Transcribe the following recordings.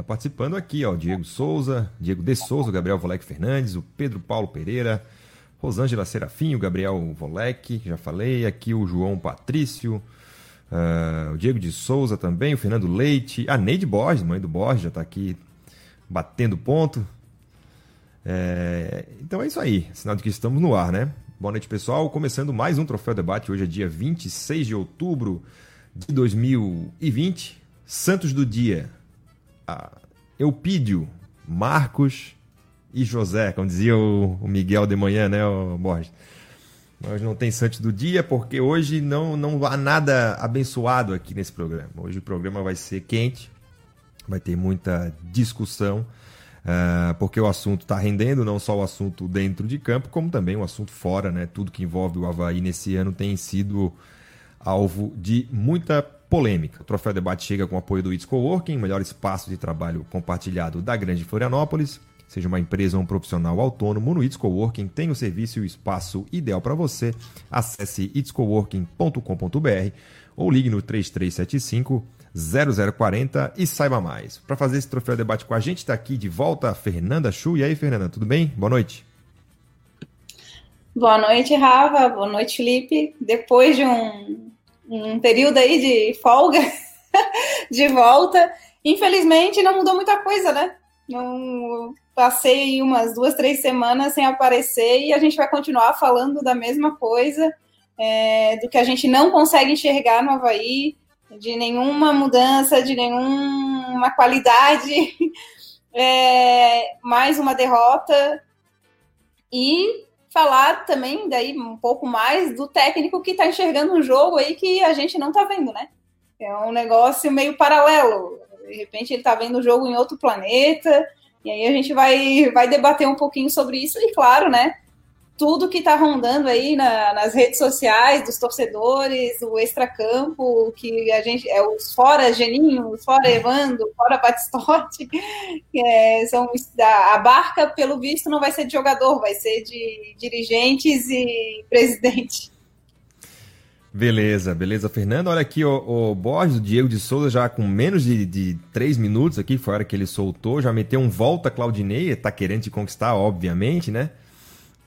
galera participando aqui, ó. Diego Souza, Diego De Souza, Gabriel Volek Fernandes, o Pedro Paulo Pereira, Rosângela Serafim, o Gabriel Volek, já falei, aqui o João Patrício, uh, o Diego de Souza também, o Fernando Leite, a Neide Borges, mãe do Borges, já está aqui batendo ponto. É, então é isso aí, sinal de que estamos no ar, né? Boa noite, pessoal. Começando mais um Troféu Debate. Hoje é dia 26 de outubro de 2020. Santos do dia. Eupídio, Marcos e José, como dizia o, Miguel de manhã, né, o Borges? Nós não tem Santos do dia porque hoje não, não há nada abençoado aqui nesse programa. Hoje o programa vai ser quente, vai ter muita discussão, uh, porque o assunto está rendendo, não só o assunto dentro de campo, como também o assunto fora, né? Tudo que envolve o Havaí nesse ano tem sido alvo de muita polêmica. O Troféu Debate chega com o apoio do It's Coworking, melhor espaço de trabalho compartilhado da Grande Florianópolis. Seja uma empresa ou um profissional autônomo, no It's Coworking tem o serviço e o espaço ideal para você. Acesse itscoworking.com.br ou ligue no 3375 0040 e saiba mais. Para fazer esse troféu debate com a gente, está aqui de volta a Fernanda Chu. E aí, Fernanda, tudo bem? Boa noite. Boa noite, Rava. Boa noite, Felipe. Depois de um, um período aí de folga, de volta, infelizmente não mudou muita coisa, né? Não, passei umas duas, três semanas sem aparecer e a gente vai continuar falando da mesma coisa, é, do que a gente não consegue enxergar no Havaí, de nenhuma mudança, de nenhuma qualidade, é, mais uma derrota. E falar também daí um pouco mais do técnico que está enxergando um jogo aí que a gente não está vendo, né? É um negócio meio paralelo. De repente ele está vendo o jogo em outro planeta, e aí a gente vai, vai debater um pouquinho sobre isso, e claro, né? Tudo que está rondando aí na, nas redes sociais dos torcedores, o extracampo, que a gente é os fora Geninho, fora Evando, fora Batistotti, é, são a, a barca, pelo visto, não vai ser de jogador, vai ser de dirigentes e presidente. Beleza, beleza, Fernando. Olha aqui o, o Borges, o Diego de Souza, já com menos de, de três minutos aqui, foi a hora que ele soltou, já meteu um volta Claudinei, tá querendo te conquistar, obviamente, né?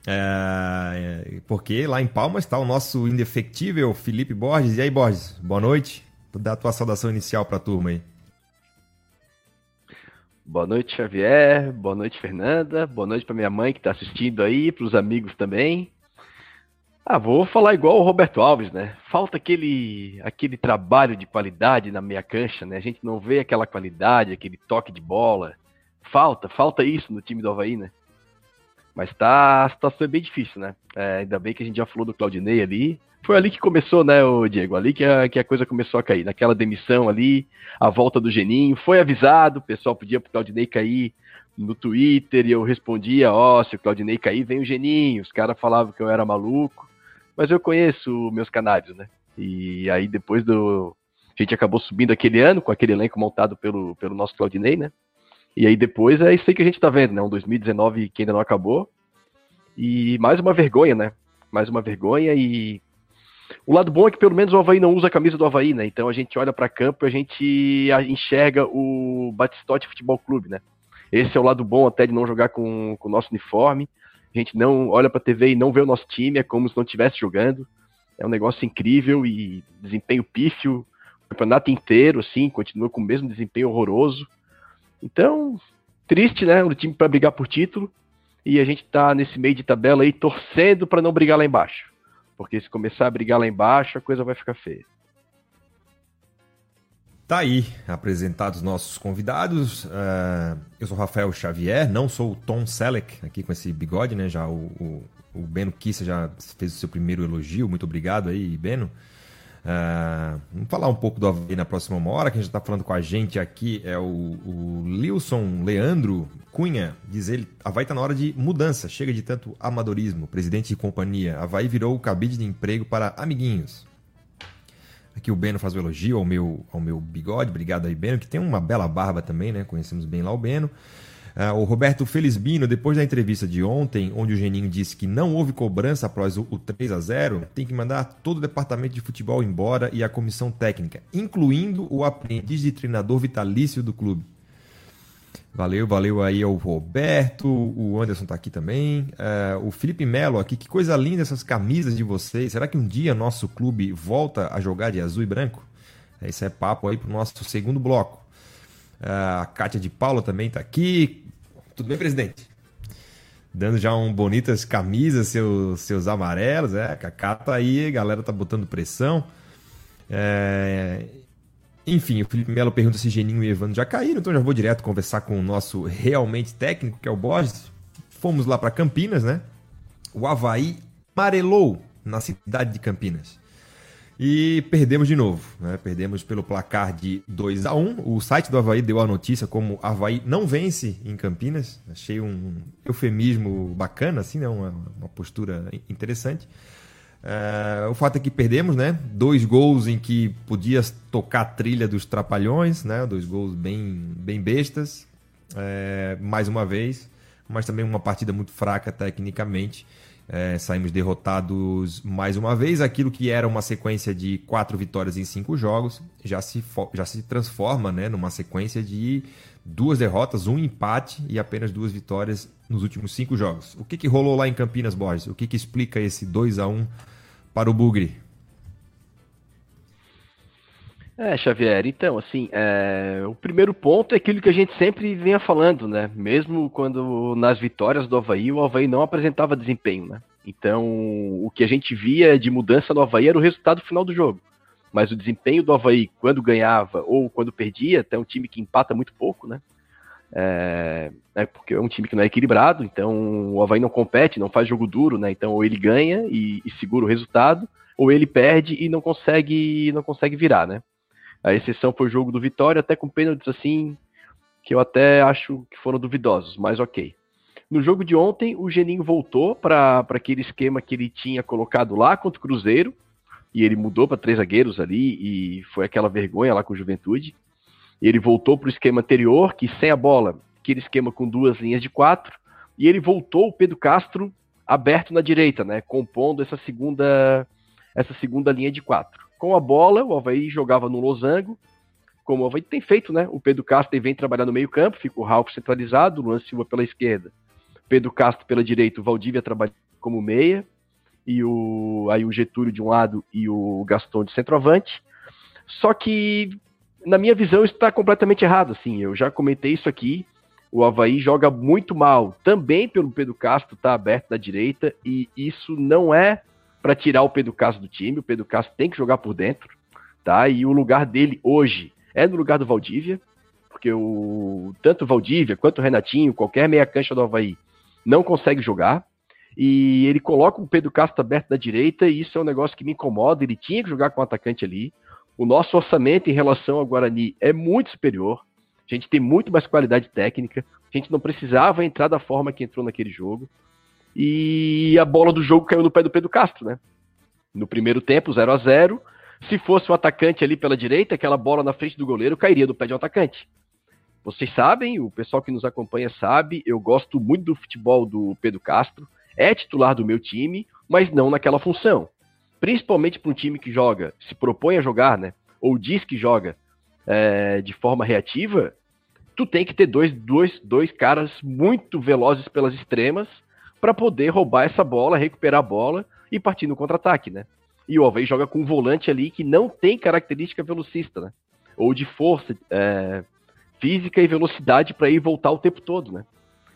É, porque lá em Palmas está o nosso indefectível Felipe Borges. E aí, Borges, boa noite. Dá a tua saudação inicial para a turma aí. Boa noite, Xavier. Boa noite, Fernanda. Boa noite para minha mãe que está assistindo aí, para os amigos também. Ah, vou falar igual o Roberto Alves, né? Falta aquele, aquele trabalho de qualidade na meia cancha, né? A gente não vê aquela qualidade, aquele toque de bola. Falta, falta isso no time do Havaí, né? Mas tá, a situação é bem difícil, né? É, ainda bem que a gente já falou do Claudinei ali. Foi ali que começou, né, o Diego? Ali que a, que a coisa começou a cair. Naquela demissão ali, a volta do Geninho. Foi avisado, o pessoal podia pro Claudinei cair no Twitter e eu respondia, ó, oh, se o Claudinei cair, vem o Geninho. Os caras falavam que eu era maluco mas eu conheço meus canários, né? E aí depois do. A gente acabou subindo aquele ano com aquele elenco montado pelo, pelo nosso Claudinei, né? E aí depois é isso aí que a gente tá vendo, né? Um 2019 que ainda não acabou. E mais uma vergonha, né? Mais uma vergonha e. O lado bom é que pelo menos o Havaí não usa a camisa do Havaí, né? Então a gente olha para campo e a gente enxerga o Batistote Futebol Clube, né? Esse é o lado bom até de não jogar com, com o nosso uniforme a gente não olha para a TV e não vê o nosso time, é como se não estivesse jogando. É um negócio incrível e desempenho pífio, o campeonato inteiro, assim, continua com o mesmo desempenho horroroso. Então, triste, né? O time para brigar por título e a gente tá nesse meio de tabela aí torcendo para não brigar lá embaixo. Porque se começar a brigar lá embaixo, a coisa vai ficar feia. Tá aí, apresentados nossos convidados. Uh, eu sou Rafael Xavier, não sou o Tom Selleck, aqui com esse bigode, né? Já o, o, o Beno Kissa já fez o seu primeiro elogio, muito obrigado aí, Beno. Uh, vamos falar um pouco do Havaí na próxima hora. Quem já está falando com a gente aqui é o, o Lilson Leandro Cunha. Diz ele: Havaí está na hora de mudança, chega de tanto amadorismo. Presidente de companhia, Havaí virou o cabide de emprego para amiguinhos. Aqui o Beno faz o elogio ao meu, ao meu bigode, obrigado aí, Beno, que tem uma bela barba também, né? Conhecemos bem lá o Beno. Uh, o Roberto Felizbino, depois da entrevista de ontem, onde o Geninho disse que não houve cobrança após o, o 3 a 0 tem que mandar todo o departamento de futebol embora e a comissão técnica, incluindo o aprendiz de treinador vitalício do clube. Valeu, valeu aí ao Roberto, o Anderson tá aqui também, uh, o Felipe Melo aqui, que coisa linda essas camisas de vocês. Será que um dia nosso clube volta a jogar de azul e branco? Esse é papo aí pro nosso segundo bloco. Uh, a Kátia de Paula também tá aqui. Tudo bem, presidente? Dando já um bonitas camisas, seus, seus amarelos, é, Cacá tá aí, a galera tá botando pressão. É, enfim, o Felipe Melo pergunta se Geninho e Evandro já caíram, então já vou direto conversar com o nosso realmente técnico, que é o Borges. Fomos lá para Campinas, né? O Havaí amarelou na cidade de Campinas. E perdemos de novo, né? Perdemos pelo placar de 2 a 1 O site do Havaí deu a notícia como Havaí não vence em Campinas. Achei um eufemismo bacana, assim, né? Uma, uma postura interessante. Uh, o fato é que perdemos, né? Dois gols em que podia tocar a trilha dos trapalhões, né? Dois gols bem, bem bestas, é, mais uma vez, mas também uma partida muito fraca tecnicamente. É, saímos derrotados mais uma vez. Aquilo que era uma sequência de quatro vitórias em cinco jogos já se, já se transforma né, numa sequência de duas derrotas, um empate e apenas duas vitórias nos últimos cinco jogos. O que, que rolou lá em Campinas, Borges? O que, que explica esse 2 a 1 para o Bugre? É, Xavier, então, assim, é, o primeiro ponto é aquilo que a gente sempre vinha falando, né? Mesmo quando nas vitórias do Havaí, o Havaí não apresentava desempenho, né? Então, o que a gente via de mudança no Havaí era o resultado final do jogo. Mas o desempenho do Havaí, quando ganhava ou quando perdia, até um time que empata muito pouco, né? É, é, porque é um time que não é equilibrado, então o Havaí não compete, não faz jogo duro, né? Então ou ele ganha e, e, segura o resultado, ou ele perde e não consegue não consegue virar, né? A exceção foi o jogo do Vitória, até com pênaltis assim, que eu até acho que foram duvidosos, mas ok. No jogo de ontem, o Geninho voltou para aquele esquema que ele tinha colocado lá contra o Cruzeiro, e ele mudou para três zagueiros ali, e foi aquela vergonha lá com o Juventude. Ele voltou para o esquema anterior, que sem a bola, aquele esquema com duas linhas de quatro, e ele voltou o Pedro Castro aberto na direita, né, compondo essa segunda essa segunda linha de quatro. Com a bola, o Havaí jogava no losango, como o Havaí tem feito, né? O Pedro Castro vem trabalhar no meio-campo, fica o Ralf centralizado, o Luan Silva pela esquerda, Pedro Castro pela direita, o Valdívia trabalhando como meia, e o aí o Getúlio de um lado e o Gaston de centroavante. Só que na minha visão, está completamente errado. Assim, eu já comentei isso aqui. O Havaí joga muito mal, também pelo Pedro Castro tá aberto na direita, e isso não é para tirar o Pedro Castro do time. O Pedro Castro tem que jogar por dentro, tá? E o lugar dele hoje é no lugar do Valdívia, porque o tanto o Valdívia quanto o Renatinho, qualquer meia cancha do Havaí, não consegue jogar. E ele coloca o Pedro Castro aberto na direita, e isso é um negócio que me incomoda. Ele tinha que jogar com o atacante ali. O nosso orçamento em relação ao Guarani é muito superior. A gente tem muito mais qualidade técnica. A gente não precisava entrar da forma que entrou naquele jogo. E a bola do jogo caiu no pé do Pedro Castro, né? No primeiro tempo, 0 a 0 Se fosse o atacante ali pela direita, aquela bola na frente do goleiro cairia do pé de um atacante. Vocês sabem, o pessoal que nos acompanha sabe, eu gosto muito do futebol do Pedro Castro. É titular do meu time, mas não naquela função principalmente para um time que joga, se propõe a jogar, né? Ou diz que joga é, de forma reativa, tu tem que ter dois, dois, dois caras muito velozes pelas extremas para poder roubar essa bola, recuperar a bola e partir no contra-ataque, né? E o Alvei joga com um volante ali que não tem característica velocista, né? Ou de força é, física e velocidade para ir voltar o tempo todo, né?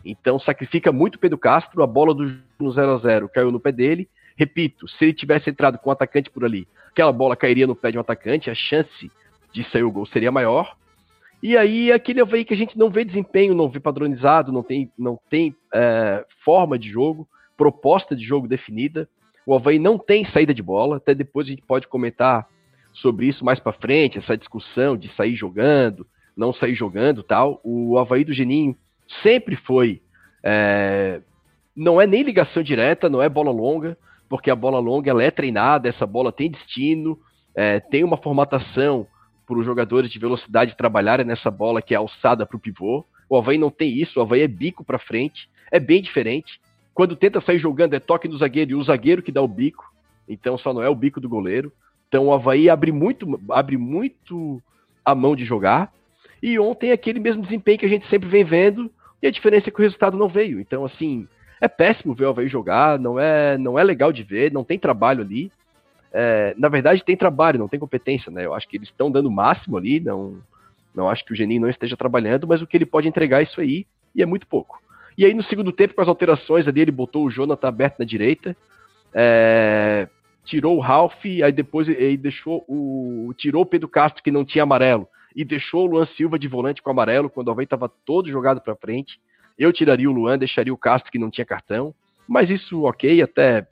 Então sacrifica muito o Pedro Castro, a bola do 0 a 0 caiu no pé dele, Repito, se ele tivesse entrado com um atacante por ali, aquela bola cairia no pé de um atacante, a chance de sair o gol seria maior. E aí aquele Havaí que a gente não vê desempenho, não vê padronizado, não tem, não tem é, forma de jogo, proposta de jogo definida. O Havaí não tem saída de bola, até depois a gente pode comentar sobre isso mais para frente, essa discussão de sair jogando, não sair jogando tal. O Havaí do Geninho sempre foi. É, não é nem ligação direta, não é bola longa porque a bola longa ela é treinada, essa bola tem destino, é, tem uma formatação para os jogadores de velocidade trabalharem nessa bola que é alçada para o pivô. O Havaí não tem isso, o Havaí é bico para frente, é bem diferente. Quando tenta sair jogando é toque no zagueiro e o zagueiro que dá o bico, então só não é o bico do goleiro. Então o Havaí abre muito, abre muito a mão de jogar. E ontem aquele mesmo desempenho que a gente sempre vem vendo, e a diferença é que o resultado não veio. Então, assim, é péssimo ver o Havaí jogar, não é, não é legal de ver, não tem trabalho ali. É, na verdade, tem trabalho, não tem competência, né? Eu acho que eles estão dando o máximo ali, não, não acho que o Geninho não esteja trabalhando, mas o que ele pode entregar é isso aí, e é muito pouco. E aí, no segundo tempo, com as alterações ali, ele botou o Jonathan aberto na direita, é, tirou o Ralph, aí depois ele deixou o. tirou o Pedro Castro, que não tinha amarelo, e deixou o Luan Silva de volante com amarelo, quando o Havaí estava todo jogado para frente. Eu tiraria o Luan, deixaria o Castro, que não tinha cartão. Mas isso, ok, até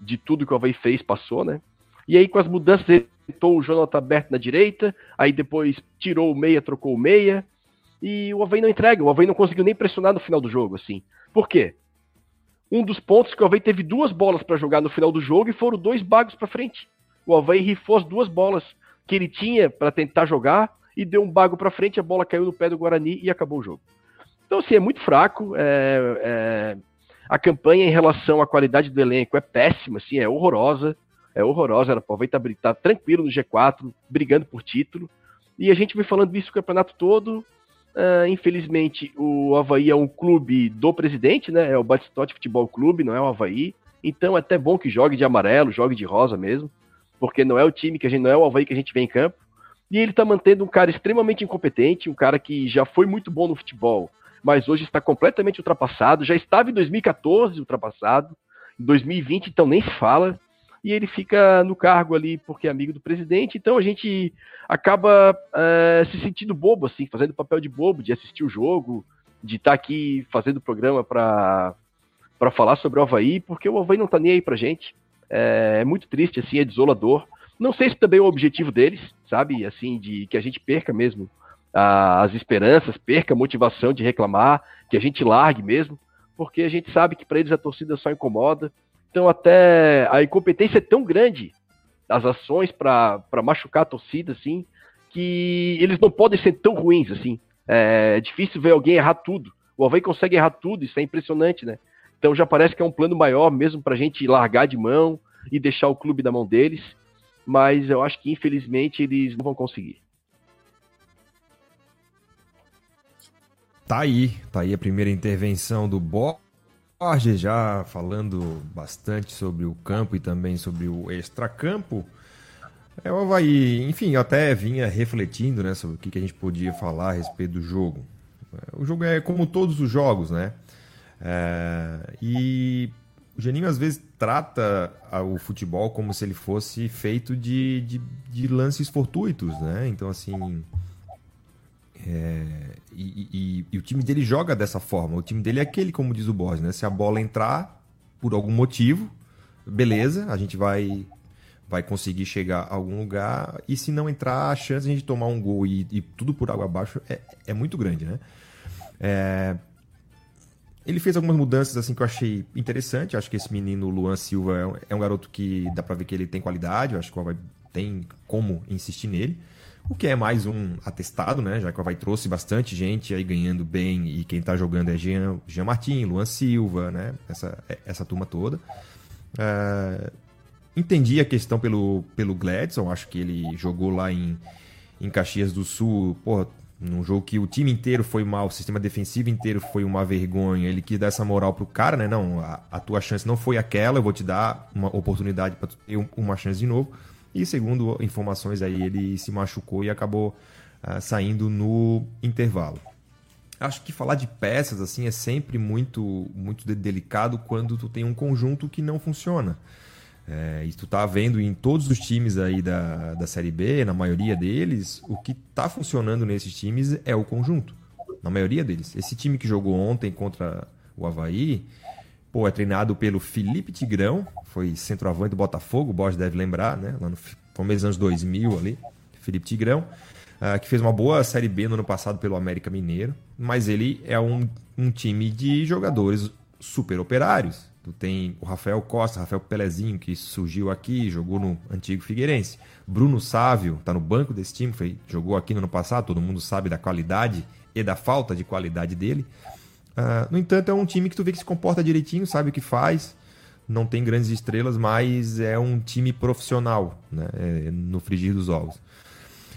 de tudo que o Havaí fez, passou, né? E aí, com as mudanças, ele botou o Jonathan aberto na direita, aí depois tirou o meia, trocou o meia, e o Havaí não entrega. O Havaí não conseguiu nem pressionar no final do jogo, assim. Por quê? Um dos pontos que o Havaí teve duas bolas para jogar no final do jogo e foram dois bagos para frente. O Havaí rifou as duas bolas que ele tinha para tentar jogar e deu um bago para frente, a bola caiu no pé do Guarani e acabou o jogo. Então, assim, é muito fraco. É, é, a campanha em relação à qualidade do elenco é péssima, assim, é horrorosa. É horrorosa. Era Havaí estar tá, tá tranquilo no G4, brigando por título. E a gente vem falando isso o campeonato todo. Uh, infelizmente, o Havaí é um clube do presidente, né? É o Batistote Futebol Clube, não é o Havaí. Então é até bom que jogue de amarelo, jogue de rosa mesmo, porque não é o time que a gente, não é o Havaí que a gente vê em campo. E ele está mantendo um cara extremamente incompetente, um cara que já foi muito bom no futebol, mas hoje está completamente ultrapassado. Já estava em 2014 ultrapassado, em 2020 então nem se fala e ele fica no cargo ali porque é amigo do presidente, então a gente acaba é, se sentindo bobo, assim, fazendo papel de bobo, de assistir o jogo, de estar tá aqui fazendo programa para falar sobre o Havaí, porque o Havaí não tá nem aí pra gente. É, é, muito triste, assim, é desolador. Não sei se também é o objetivo deles, sabe? Assim, de que a gente perca mesmo as esperanças, perca a motivação de reclamar, que a gente largue mesmo, porque a gente sabe que para eles a torcida só incomoda, então, até a incompetência é tão grande das ações para machucar a torcida, assim, que eles não podem ser tão ruins, assim. É difícil ver alguém errar tudo. O Havaí consegue errar tudo, isso é impressionante, né? Então já parece que é um plano maior mesmo para a gente largar de mão e deixar o clube na mão deles. Mas eu acho que infelizmente eles não vão conseguir. Tá aí, tá aí a primeira intervenção do Bo Jorge já falando bastante sobre o campo e também sobre o extracampo. É o Havaí, enfim, eu até vinha refletindo né, sobre o que, a gente podia falar a respeito do jogo. O jogo é como todos os jogos, né? É, e o Geninho às vezes trata o futebol como se ele fosse feito de, de, de lances fortuitos, né? Então, assim, é, e, e, e, o time dele joga dessa forma. O time dele é aquele, como diz o Borges, né? Se a bola entrar por algum motivo, beleza, a gente vai vai conseguir chegar a algum lugar. E se não entrar, a chance de a gente tomar um gol e, e tudo por água abaixo é, é muito grande, né? É, ele fez algumas mudanças assim que eu achei interessante. Acho que esse menino Luan Silva é um, é garoto que dá para ver que ele tem qualidade. Eu acho que tem como insistir nele. O que é mais um atestado, né? Já que o Havaí trouxe bastante gente aí ganhando bem e quem está jogando é Jean, Jean Martin, Luan Silva, né? Essa, essa turma toda. Uh, entendi a questão pelo, pelo Gladson, acho que ele jogou lá em, em Caxias do Sul, porra, num jogo que o time inteiro foi mal, o sistema defensivo inteiro foi uma vergonha, ele quis dar essa moral pro cara, né? Não, a, a tua chance não foi aquela, eu vou te dar uma oportunidade para ter uma chance de novo. E segundo informações aí, ele se machucou e acabou uh, saindo no intervalo. Acho que falar de peças assim é sempre muito muito delicado quando tu tem um conjunto que não funciona. É, e tu tá vendo em todos os times aí da, da Série B, na maioria deles, o que tá funcionando nesses times é o conjunto. Na maioria deles. Esse time que jogou ontem contra o Havaí, pô, é treinado pelo Felipe Tigrão, foi centroavante do Botafogo, o Borges deve lembrar, né? Lá no começo dos anos 2000 ali, Felipe Tigrão, uh, que fez uma boa Série B no ano passado pelo América Mineiro, mas ele é um, um time de jogadores super operários. Tu tem o Rafael Costa, Rafael Pelezinho, que surgiu aqui, jogou no antigo Figueirense. Bruno Sávio está no banco desse time, foi, jogou aqui no ano passado, todo mundo sabe da qualidade e da falta de qualidade dele. Uh, no entanto, é um time que tu vê que se comporta direitinho, sabe o que faz, não tem grandes estrelas, mas é um time profissional né? É no frigir dos ovos.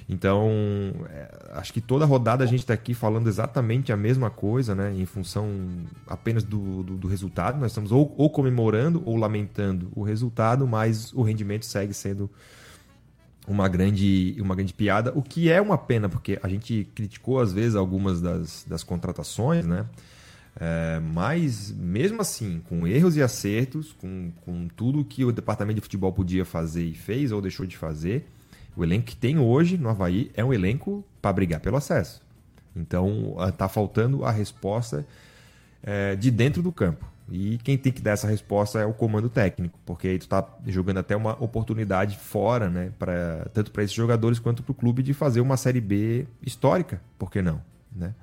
Então, é, acho que toda rodada a gente está aqui falando exatamente a mesma coisa, né? Em função apenas do, do, do resultado. Nós estamos ou, ou, comemorando ou lamentando o resultado, mas o rendimento segue sendo uma grande, uma grande piada, o que é uma pena, porque a gente criticou às vezes algumas das, das contratações, né? É, mas mesmo assim, com erros e acertos, com, com tudo que o departamento de futebol podia fazer e fez ou deixou de fazer, o elenco que tem hoje no Havaí é um elenco para brigar pelo acesso. Então está faltando a resposta é, de dentro do campo. E quem tem que dar essa resposta é o comando técnico, porque aí tu está jogando até uma oportunidade fora, né, pra, tanto para esses jogadores quanto para o clube de fazer uma série B histórica, por que não, né?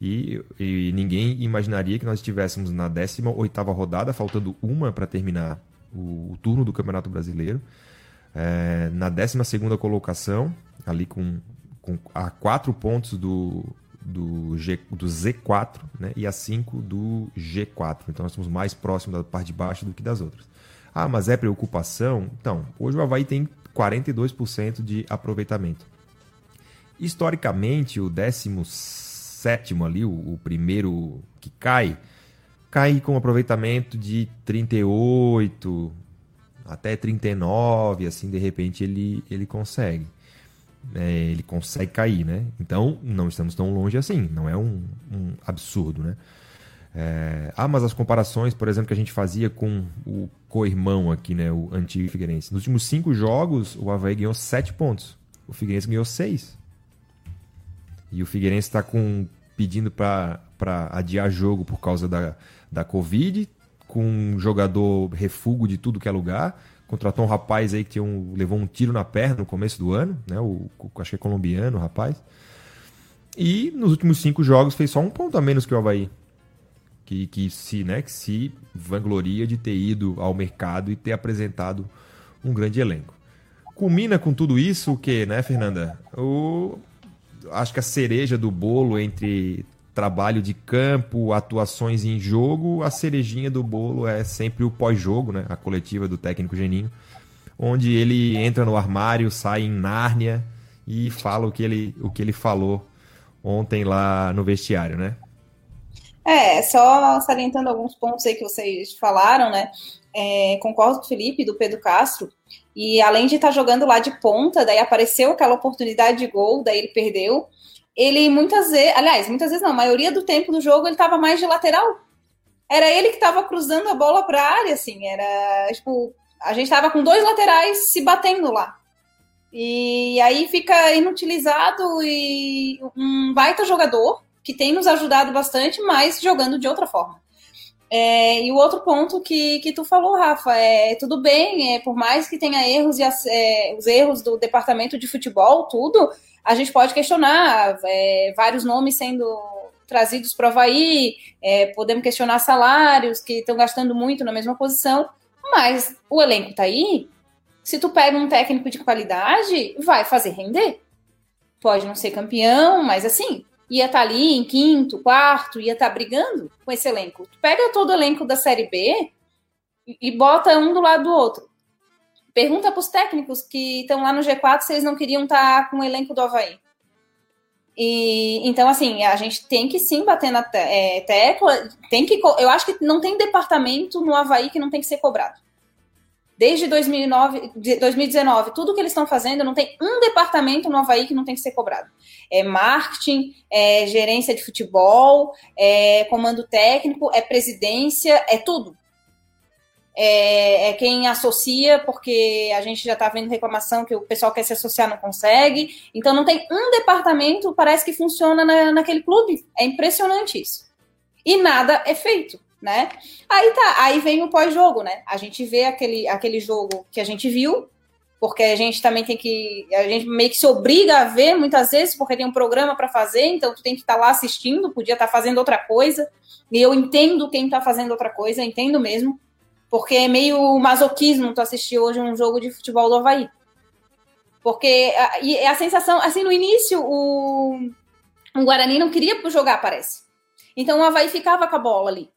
E, e ninguém imaginaria que nós estivéssemos na 18 rodada, faltando uma para terminar o, o, turno do Campeonato Brasileiro, é, na 12 colocação, ali com, com a quatro pontos do, do, G, do Z4 né, e a 5 do G4. Então nós estamos mais próximos da parte de baixo do que das outras. Ah, mas é preocupação? Então, hoje o Havaí tem 42% de aproveitamento. Historicamente, o 16 sétimo ali, o, o primeiro que cai, cai com aproveitamento de 38 até 39, assim, de repente ele, ele consegue. É, ele consegue cair, né? Então, não estamos tão longe assim, não é um, um absurdo, né? É... Ah, mas as comparações, por exemplo, que a gente fazia com o co-irmão aqui, né? O antigo Figueirense. Nos últimos cinco jogos, o Havaí ganhou sete pontos. O Figueirense ganhou seis. E o Figueirense está com pedindo para adiar jogo por causa da, da Covid, com um jogador refugo de tudo que é lugar. Contratou um rapaz aí que um, levou um tiro na perna no começo do ano, né? O, acho que é colombiano, o rapaz. E nos últimos cinco jogos fez só um ponto a menos que o Havaí. Que, que, se, né, que se vangloria de ter ido ao mercado e ter apresentado um grande elenco. Culmina com tudo isso o que, né, Fernanda? O, acho que a cereja do bolo entre trabalho de campo, atuações em jogo, a cerejinha do bolo é sempre o pós-jogo, né? A coletiva do técnico Geninho, onde ele entra no armário, sai em Nárnia e fala o que ele, o que ele falou ontem lá no vestiário, né? É, só salientando alguns pontos aí que vocês falaram, né? É, concordo com o Felipe, do Pedro Castro. E além de estar tá jogando lá de ponta, daí apareceu aquela oportunidade de gol, daí ele perdeu. Ele muitas vezes, aliás, muitas vezes não, a maioria do tempo do jogo ele estava mais de lateral. Era ele que estava cruzando a bola para a área, assim. Era tipo, a gente estava com dois laterais se batendo lá. E aí fica inutilizado e um baita jogador que tem nos ajudado bastante, mas jogando de outra forma. É, e o outro ponto que, que tu falou, Rafa, é tudo bem, é, por mais que tenha erros e as, é, os erros do departamento de futebol, tudo, a gente pode questionar é, vários nomes sendo trazidos para o Havaí, é, podemos questionar salários que estão gastando muito na mesma posição, mas o elenco está aí. Se tu pega um técnico de qualidade, vai fazer render. Pode não ser campeão, mas assim, ia estar tá ali em quinto, quarto, ia estar tá brigando com esse elenco. Tu pega todo o elenco da Série B e, e bota um do lado do outro. Pergunta para os técnicos que estão lá no G4 se eles não queriam estar tá com o elenco do Havaí. E, então, assim, a gente tem que sim bater na te é, tecla. Tem que, eu acho que não tem departamento no Havaí que não tem que ser cobrado desde 2009, 2019, tudo que eles estão fazendo, não tem um departamento no Havaí que não tem que ser cobrado. É marketing, é gerência de futebol, é comando técnico, é presidência, é tudo. É, é quem associa, porque a gente já está vendo reclamação que o pessoal quer se associar não consegue. Então não tem um departamento, parece que funciona na, naquele clube. É impressionante isso. E nada é feito né? Aí tá, aí vem o pós-jogo, né? A gente vê aquele, aquele jogo que a gente viu, porque a gente também tem que. A gente meio que se obriga a ver muitas vezes, porque tem um programa para fazer, então tu tem que estar tá lá assistindo, podia estar tá fazendo outra coisa. E eu entendo quem está fazendo outra coisa, entendo mesmo, porque é meio masoquismo tu assistir hoje um jogo de futebol do Havaí. Porque a, e a sensação, assim, no início, o, o Guarani não queria jogar, parece. Então o Havaí ficava com a bola ali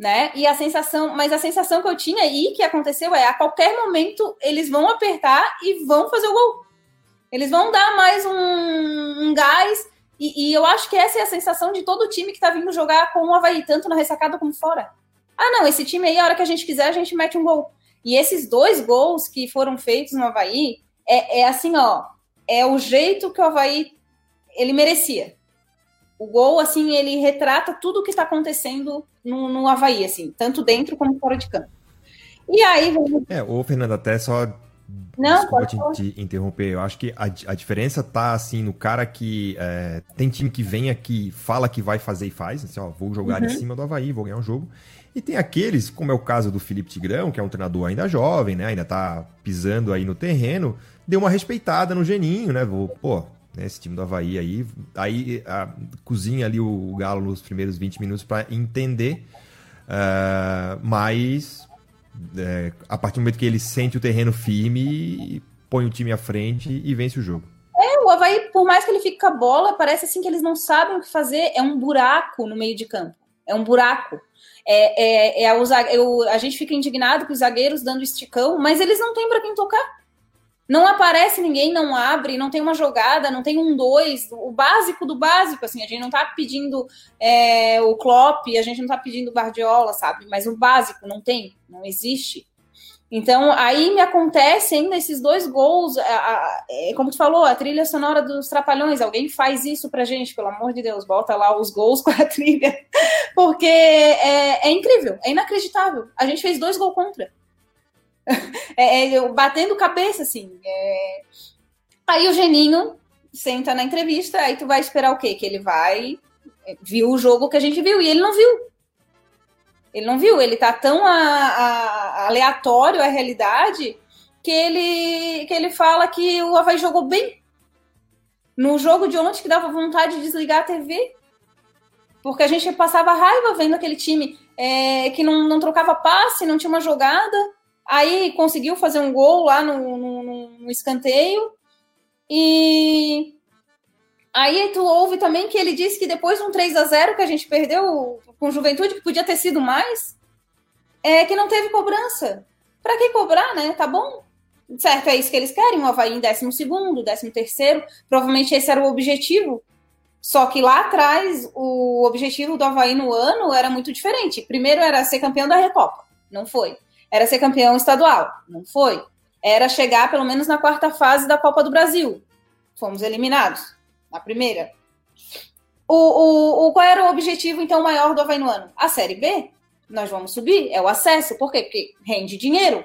né? E a sensação, mas a sensação que eu tinha e que aconteceu é a qualquer momento eles vão apertar e vão fazer o gol. Eles vão dar mais um, um gás. E, e, eu acho que essa é a sensação de todo time que tá vindo jogar com o Havaí, tanto na ressacada como fora. Ah, não, esse time aí, a hora que a gente quiser, a gente mete um gol. E esses dois gols que foram feitos no Havaí, é, é assim, ó, é o jeito que o Havaí ele merecia. O gol, assim, ele retrata tudo o que está acontecendo no, no Havaí, assim, tanto dentro como fora de campo. E aí. É, ô, Fernando, até só. Não, Desculpa te, te, interromper. Eu acho que a, a diferença tá assim no cara que é, tem time que vem aqui, fala que vai fazer e faz, assim, ó, vou jogar uhum. em cima do Havaí, vou ganhar um jogo. E tem aqueles, como é o caso do Felipe Tigrão, que é um treinador ainda jovem, né? Ainda tá pisando aí no terreno, deu uma respeitada no geninho, né? Vou, pô, né, esse time do Havaí aí, aí a, cozinha ali o, o Galo nos primeiros 20 minutos para entender, uh, mas é, a partir do momento que ele sente o terreno firme, põe o time à frente e vence o jogo. É, o Havaí, por mais que ele fique com a bola, parece assim que eles não sabem o que fazer. É um buraco no meio de campo. É um buraco. É, é, é a, a gente fica indignado com os zagueiros dando esticão, mas eles não têm para quem tocar. Não aparece ninguém, não abre, não tem uma jogada, não tem um dois, o básico do básico, assim, a gente não tá pedindo é, o Klopp, a gente não tá pedindo Guardiola, sabe? Mas o básico não tem, não existe. Então, aí me acontece ainda esses dois gols, a, a, é, como tu falou, a trilha sonora dos Trapalhões, alguém faz isso pra gente, pelo amor de Deus, bota lá os gols com a trilha, porque é, é incrível, é inacreditável. A gente fez dois gols contra. é, é, batendo cabeça, assim. É... Aí o Geninho senta na entrevista, aí tu vai esperar o quê? Que ele vai. É, viu o jogo que a gente viu, e ele não viu. Ele não viu, ele tá tão a, a, aleatório à realidade que ele, que ele fala que o Havaí jogou bem. No jogo de ontem que dava vontade de desligar a TV. Porque a gente passava raiva vendo aquele time é, que não, não trocava passe, não tinha uma jogada. Aí conseguiu fazer um gol lá no, no, no escanteio. E aí tu ouve também que ele disse que depois de um 3 a 0 que a gente perdeu com Juventude, que podia ter sido mais, é que não teve cobrança. Para que cobrar, né? Tá bom. Certo, é isso que eles querem, o Havaí em 12 segundo, 13 terceiro. Provavelmente esse era o objetivo. Só que lá atrás, o objetivo do Havaí no ano era muito diferente. Primeiro era ser campeão da Recopa. Não foi era ser campeão estadual. Não foi. Era chegar pelo menos na quarta fase da Copa do Brasil. Fomos eliminados na primeira. O, o, o, qual era o objetivo, então, maior do Havaí no ano? A Série B. Nós vamos subir, é o acesso. Por quê? Porque rende dinheiro.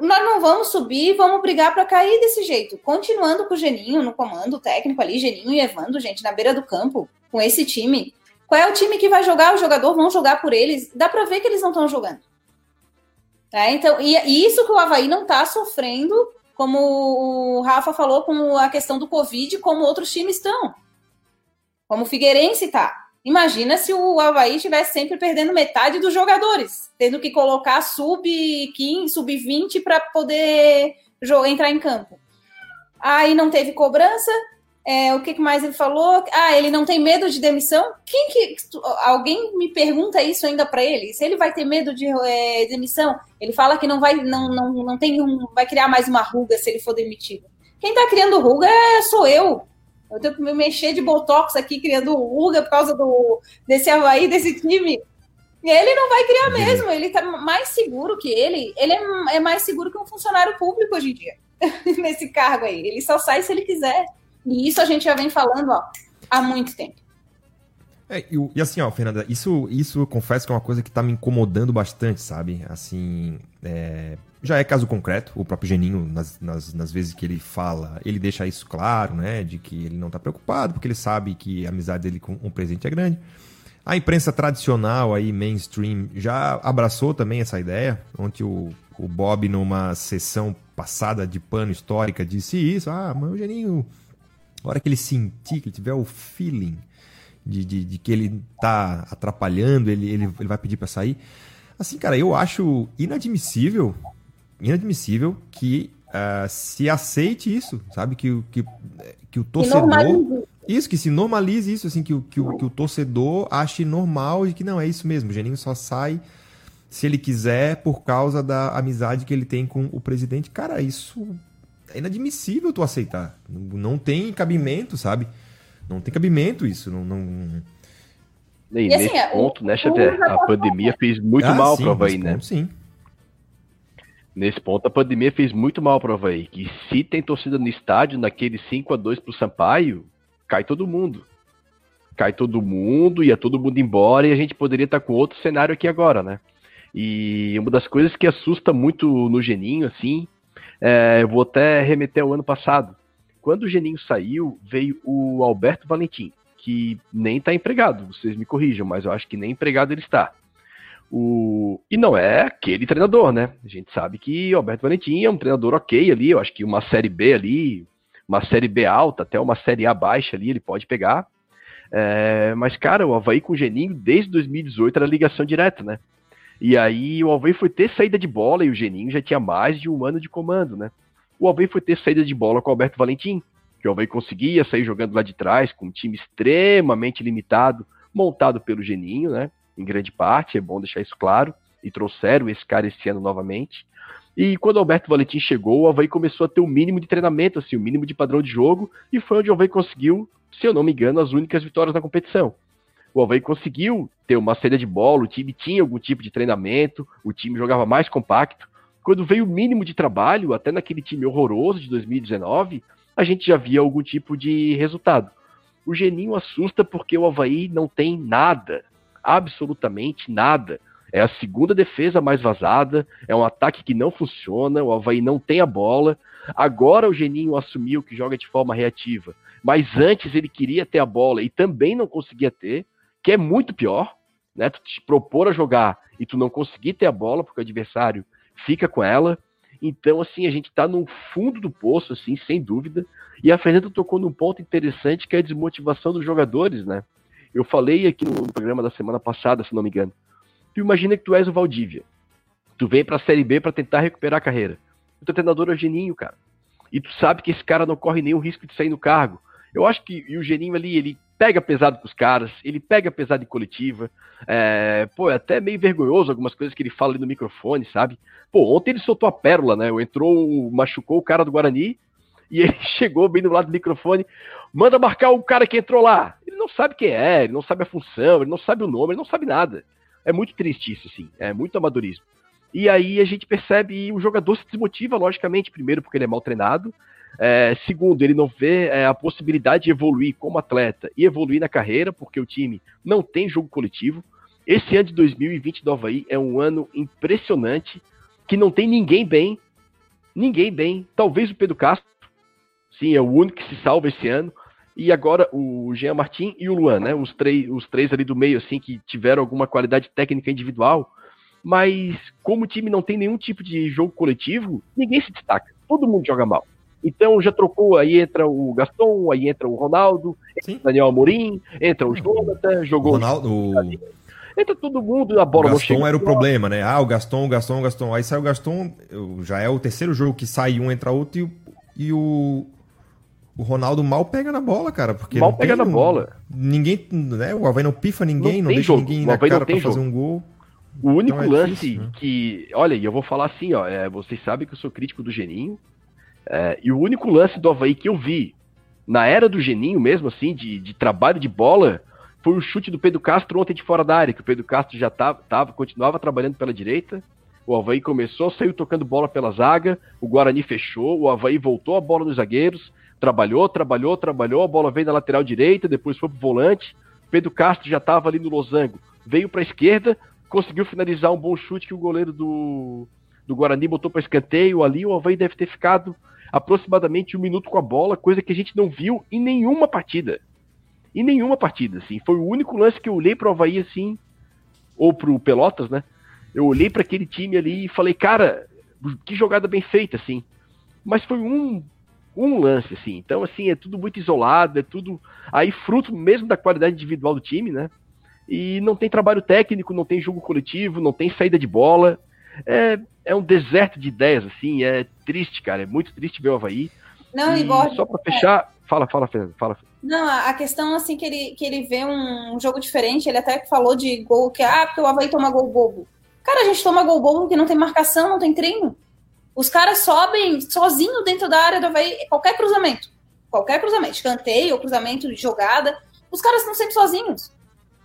Nós não vamos subir, vamos brigar para cair desse jeito. Continuando com o Geninho no comando técnico ali, Geninho e Evando, gente, na beira do campo, com esse time. Qual é o time que vai jogar? O jogador vão jogar por eles. Dá para ver que eles não estão jogando. É, então, e, e, isso que o Havaí não está sofrendo, como o Rafa falou, com a questão do Covid, como outros times estão. Como o Figueirense está. Imagina se o Havaí estivesse sempre perdendo metade dos jogadores, tendo que colocar sub-15, sub-20 para poder entrar em campo. Aí não teve cobrança, é, o que mais ele falou? Ah, ele não tem medo de demissão? Quem que alguém me pergunta isso ainda para ele? Se ele vai ter medo de é, demissão? Ele fala que não vai, não, não, não tem um, vai criar mais uma ruga se ele for demitido. Quem está criando ruga é, sou eu. Eu tenho que me mexer de botox aqui criando ruga por causa do desse Havaí, desse time. E ele não vai criar mesmo. Ele está mais seguro que ele. Ele é, é mais seguro que um funcionário público hoje em dia nesse cargo aí. Ele só sai se ele quiser. E isso a gente já vem falando ó, há muito tempo. É, e, assim, ó, Fernanda, isso, isso eu confesso que é uma coisa que tá me incomodando bastante, sabe? Assim, é, já é caso concreto, o próprio Geninho, nas, nas, nas, vezes que ele fala, ele deixa isso claro, né? De que ele não tá preocupado, porque ele sabe que a amizade dele com um presente é grande. A imprensa tradicional aí, mainstream, já abraçou também essa ideia. Ontem o, o Bob, numa sessão passada de pano histórica, disse isso. Ah, mas o Geninho a hora que ele sentir, que ele tiver o feeling de, de, de que ele tá atrapalhando, ele, ele, ele vai pedir para sair. Assim, cara, eu acho inadmissível, inadmissível que uh, se aceite isso, sabe? Que, que, que o torcedor. Isso, que se normalize isso, assim, que, que, que o torcedor ache normal e que não, é isso mesmo, o Geninho só sai se ele quiser por causa da amizade que ele tem com o presidente. Cara, isso é inadmissível tu aceitar. Não, não tem cabimento, sabe? Não tem cabimento isso. Não, não... E, e assim, nesse é, ponto, né, Xavier? A pandemia fez muito ah, mal sim, pro Havaí, né? Ponto, sim. Nesse ponto, a pandemia fez muito mal pro Havaí. Que se tem torcida no estádio, naquele 5 a 2 pro Sampaio, cai todo mundo. Cai todo mundo, ia todo mundo embora e a gente poderia estar com outro cenário aqui agora, né? E uma das coisas que assusta muito no Geninho, assim, é, eu vou até remeter ao ano passado. Quando o Geninho saiu, veio o Alberto Valentim, que nem está empregado, vocês me corrijam, mas eu acho que nem empregado ele está. O... E não é aquele treinador, né? A gente sabe que o Alberto Valentim é um treinador ok ali, eu acho que uma série B ali, uma série B alta, até uma série A baixa ali, ele pode pegar. É... Mas, cara, o Havaí com o Geninho, desde 2018, era ligação direta, né? E aí o Alvei foi ter saída de bola e o Geninho já tinha mais de um ano de comando, né? O Alvei foi ter saída de bola com o Alberto Valentim, que o Alvei conseguia sair jogando lá de trás, com um time extremamente limitado, montado pelo Geninho, né? Em grande parte, é bom deixar isso claro. E trouxeram esse cara esse ano novamente. E quando o Alberto Valentim chegou, o Havaí começou a ter o mínimo de treinamento, assim, o mínimo de padrão de jogo, e foi onde o Havaí conseguiu, se eu não me engano, as únicas vitórias na competição o Havaí conseguiu ter uma saída de bola, o time tinha algum tipo de treinamento, o time jogava mais compacto. Quando veio o mínimo de trabalho, até naquele time horroroso de 2019, a gente já via algum tipo de resultado. O Geninho assusta porque o Havaí não tem nada, absolutamente nada. É a segunda defesa mais vazada, é um ataque que não funciona, o Havaí não tem a bola. Agora o Geninho assumiu que joga de forma reativa, mas antes ele queria ter a bola e também não conseguia ter que é muito pior, né? Tu te propor a jogar e tu não conseguir ter a bola porque o adversário fica com ela. Então, assim, a gente tá no fundo do poço, assim, sem dúvida. E a Fernanda tocou num ponto interessante que é a desmotivação dos jogadores, né? Eu falei aqui no programa da semana passada, se não me engano. Tu imagina que tu és o Valdívia. Tu vem pra Série B para tentar recuperar a carreira. O teu treinador é o Geninho, cara. E tu sabe que esse cara não corre nenhum risco de sair no cargo. Eu acho que o Geninho ali, ele pega pesado com os caras, ele pega pesado em coletiva. É, pô, é até meio vergonhoso algumas coisas que ele fala ali no microfone, sabe? Pô, ontem ele soltou a pérola, né? Entrou, machucou o cara do Guarani e ele chegou bem do lado do microfone, manda marcar o cara que entrou lá. Ele não sabe quem é, ele não sabe a função, ele não sabe o nome, ele não sabe nada. É muito triste isso, sim. É muito amadorismo. E aí a gente percebe o jogador se desmotiva, logicamente, primeiro porque ele é mal treinado, é, segundo, ele não vê é, a possibilidade de evoluir como atleta e evoluir na carreira, porque o time não tem jogo coletivo. Esse ano de 2020 do Havaí é um ano impressionante, que não tem ninguém bem. Ninguém bem. Talvez o Pedro Castro, sim, é o único que se salva esse ano. E agora o Jean Martin e o Luan, né? Os três, os três ali do meio, assim, que tiveram alguma qualidade técnica individual. Mas como o time não tem nenhum tipo de jogo coletivo, ninguém se destaca. Todo mundo joga mal. Então já trocou, aí entra o Gaston, aí entra o Ronaldo, entra o Daniel Amorim, entra o Jonathan, jogou o Ronaldo. O... Entra todo mundo, a bola o Gaston era o problema, né? Ah, o Gaston, o Gaston, o Gaston. Aí sai o Gaston, já é o terceiro jogo que sai um, entra outro, e, e o, o Ronaldo mal pega na bola, cara. Porque mal pega na bola. Ninguém, né? O Havaí não pifa ninguém, não, não deixa jogo. ninguém na cara pra fazer um gol. O único então é lance difícil, né? que. Olha, e eu vou falar assim, ó. É, vocês sabem que eu sou crítico do Geninho. É, e o único lance do Havaí que eu vi na era do Geninho mesmo, assim, de, de trabalho de bola, foi o chute do Pedro Castro ontem de fora da área, que o Pedro Castro já tava, tava continuava trabalhando pela direita. O Havaí começou, saiu tocando bola pela zaga, o Guarani fechou, o Havaí voltou a bola nos zagueiros, trabalhou, trabalhou, trabalhou, a bola veio na lateral direita, depois foi pro volante. Pedro Castro já estava ali no losango, veio para a esquerda, conseguiu finalizar um bom chute que o goleiro do, do Guarani botou para escanteio ali, o Havaí deve ter ficado aproximadamente um minuto com a bola, coisa que a gente não viu em nenhuma partida. Em nenhuma partida, assim. Foi o único lance que eu olhei pro Havaí, assim, ou pro Pelotas, né? Eu olhei para aquele time ali e falei, cara, que jogada bem feita, assim. Mas foi um, um lance, assim. Então, assim, é tudo muito isolado, é tudo aí fruto mesmo da qualidade individual do time, né? E não tem trabalho técnico, não tem jogo coletivo, não tem saída de bola. É, é um deserto de ideias, assim, é triste, cara, é muito triste ver o Havaí. Não, e, Borges, só para fechar, é... fala, fala, Fernando, fala. Não, a questão, assim, que ele, que ele vê um jogo diferente, ele até falou de gol, que, ah, porque o Havaí toma gol bobo. Cara, a gente toma gol bobo porque não tem marcação, não tem treino. Os caras sobem sozinho dentro da área do Havaí, qualquer cruzamento. Qualquer cruzamento, escanteio cruzamento de jogada, os caras estão sempre sozinhos.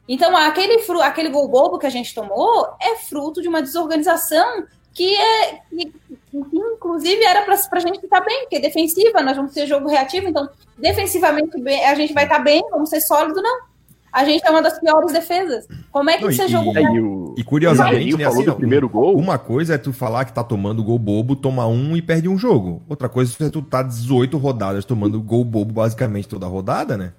Então, aquele, aquele gol bobo que a gente tomou é fruto de uma desorganização que é que, inclusive era para a gente estar bem, porque defensiva, nós vamos ter jogo reativo, então defensivamente bem, a gente vai estar bem, vamos ser sólido, não. A gente é uma das piores defesas. Como é que não, você jogou? E, e, curiosamente, né, assim, primeiro gol. Uma coisa é tu falar que tá tomando gol bobo, toma um e perde um jogo. Outra coisa é tu tá 18 rodadas tomando gol bobo basicamente toda rodada, né?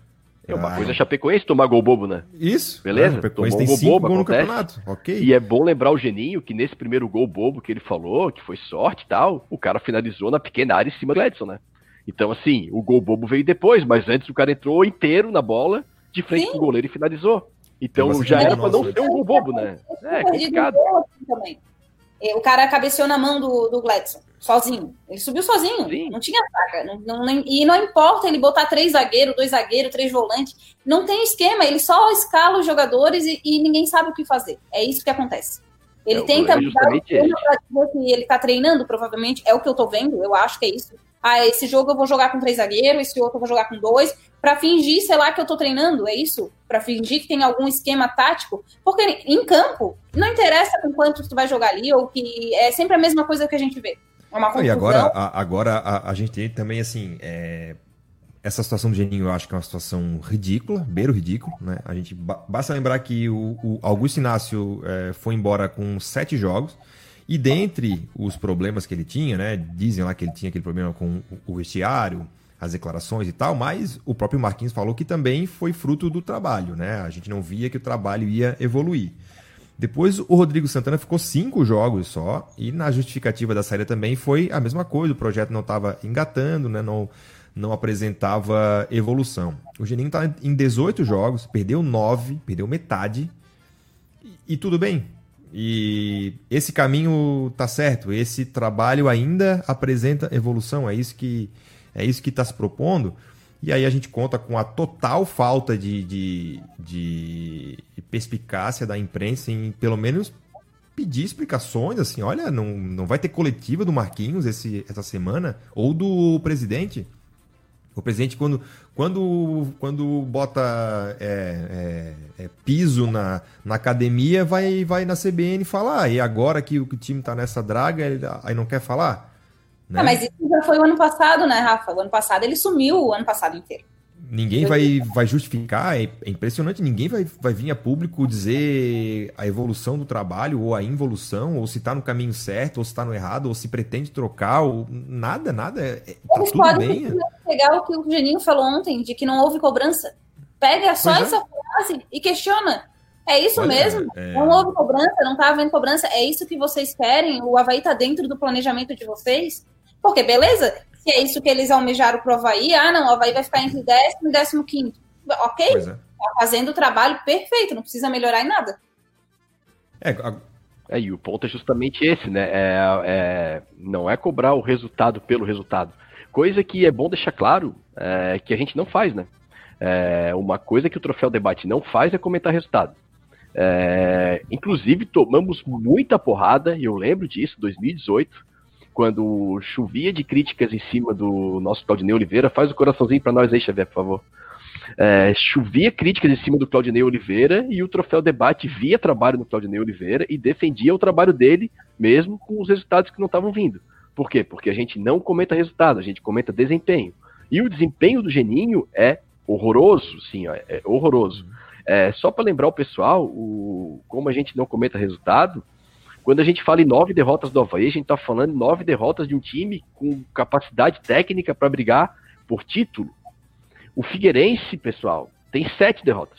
É uma ah, coisa é Chapecoense tomar gol bobo, né? Isso. Beleza? É, Tomou tem um gol bobo no campeonato. Ok. E é bom lembrar o Geninho que nesse primeiro gol bobo que ele falou, que foi sorte e tal, o cara finalizou na pequena área em cima do Edson, né? Então, assim, o gol bobo veio depois, mas antes o cara entrou inteiro na bola de frente Sim. pro goleiro e finalizou. Então já era para não ser um gol bobo, né? É, complicado. Também. O cara cabeceou na mão do, do Gladson, sozinho. Ele subiu sozinho, Sim. não tinha zaga. Não, não, e não importa ele botar três zagueiros, dois zagueiros, três volantes. Não tem esquema, ele só escala os jogadores e, e ninguém sabe o que fazer. É isso que acontece. Ele é, tenta mudar o que ele está treinando, provavelmente. É o que eu estou vendo, eu acho que é isso. Ah, esse jogo eu vou jogar com três zagueiros, esse outro eu vou jogar com dois, para fingir, sei lá, que eu tô treinando, é isso? Para fingir que tem algum esquema tático. Porque em campo, não interessa com quanto tu vai jogar ali, ou que é sempre a mesma coisa que a gente vê. É uma confusão. E agora, a, agora a, a, gente tem também, assim, é... essa situação do Geninho eu acho que é uma situação ridícula, beiro ridículo, né? A gente, basta lembrar que o, o Augusto Inácio é, foi embora com sete jogos, e dentre os problemas que ele tinha, né? Dizem lá que ele tinha aquele problema com o vestiário, as declarações e tal, mas o próprio Marquinhos falou que também foi fruto do trabalho, né? A gente não via que o trabalho ia evoluir. Depois o Rodrigo Santana ficou cinco jogos só, e na justificativa da saída também foi a mesma coisa, o projeto não estava engatando, né? não, não apresentava evolução. O Geninho está em 18 jogos, perdeu 9, perdeu metade, e, e tudo bem, e esse caminho tá certo, esse trabalho ainda apresenta evolução, é isso que é isso que está se propondo. E aí a gente conta com a total falta de, de, de perspicácia da imprensa em pelo menos pedir explicações, assim, olha, não, não vai ter coletiva do Marquinhos esse, essa semana, ou do presidente. O presidente, quando, quando, quando bota é, é, é, piso na, na academia, vai, vai na CBN falar. E agora que o, que o time está nessa draga, ele, aí não quer falar? Né? Ah, mas isso já foi o ano passado, né, Rafa? O ano passado ele sumiu o ano passado inteiro. Ninguém vai, vai justificar, é, é impressionante, ninguém vai, vai vir a público dizer a evolução do trabalho, ou a involução, ou se está no caminho certo, ou se está no errado, ou se pretende trocar, ou nada, nada. É, é tá tudo bem. pegar o que o Geninho falou ontem, de que não houve cobrança. Pega só é. essa frase e questiona. É isso Olha, mesmo? É... Não houve cobrança, não está havendo cobrança. É isso que vocês querem? O Havaí está dentro do planejamento de vocês? Porque, beleza, se é isso que eles almejaram pro Havaí, ah, não, o Havaí vai ficar entre décimo e décimo quinto. Ok, é. tá fazendo o trabalho perfeito, não precisa melhorar em nada. É, a... é, e o ponto é justamente esse, né? É, é, não é cobrar o resultado pelo resultado. Coisa que é bom deixar claro é, que a gente não faz, né? É, uma coisa que o Troféu Debate não faz é comentar resultado. É, inclusive, tomamos muita porrada, e eu lembro disso, 2018, quando chovia de críticas em cima do nosso Claudinei Oliveira, faz o coraçãozinho para nós aí, Xavier, por favor. É, chovia críticas em cima do Claudinei Oliveira e o Troféu Debate via trabalho no Claudinei Oliveira e defendia o trabalho dele, mesmo com os resultados que não estavam vindo. Por quê? Porque a gente não comenta resultado, a gente comenta desempenho. E o desempenho do Geninho é horroroso, sim, é horroroso. É, só para lembrar o pessoal, o, como a gente não comenta resultado, quando a gente fala em nove derrotas do Havaí, a gente está falando em nove derrotas de um time com capacidade técnica para brigar por título. O Figueirense, pessoal, tem sete derrotas.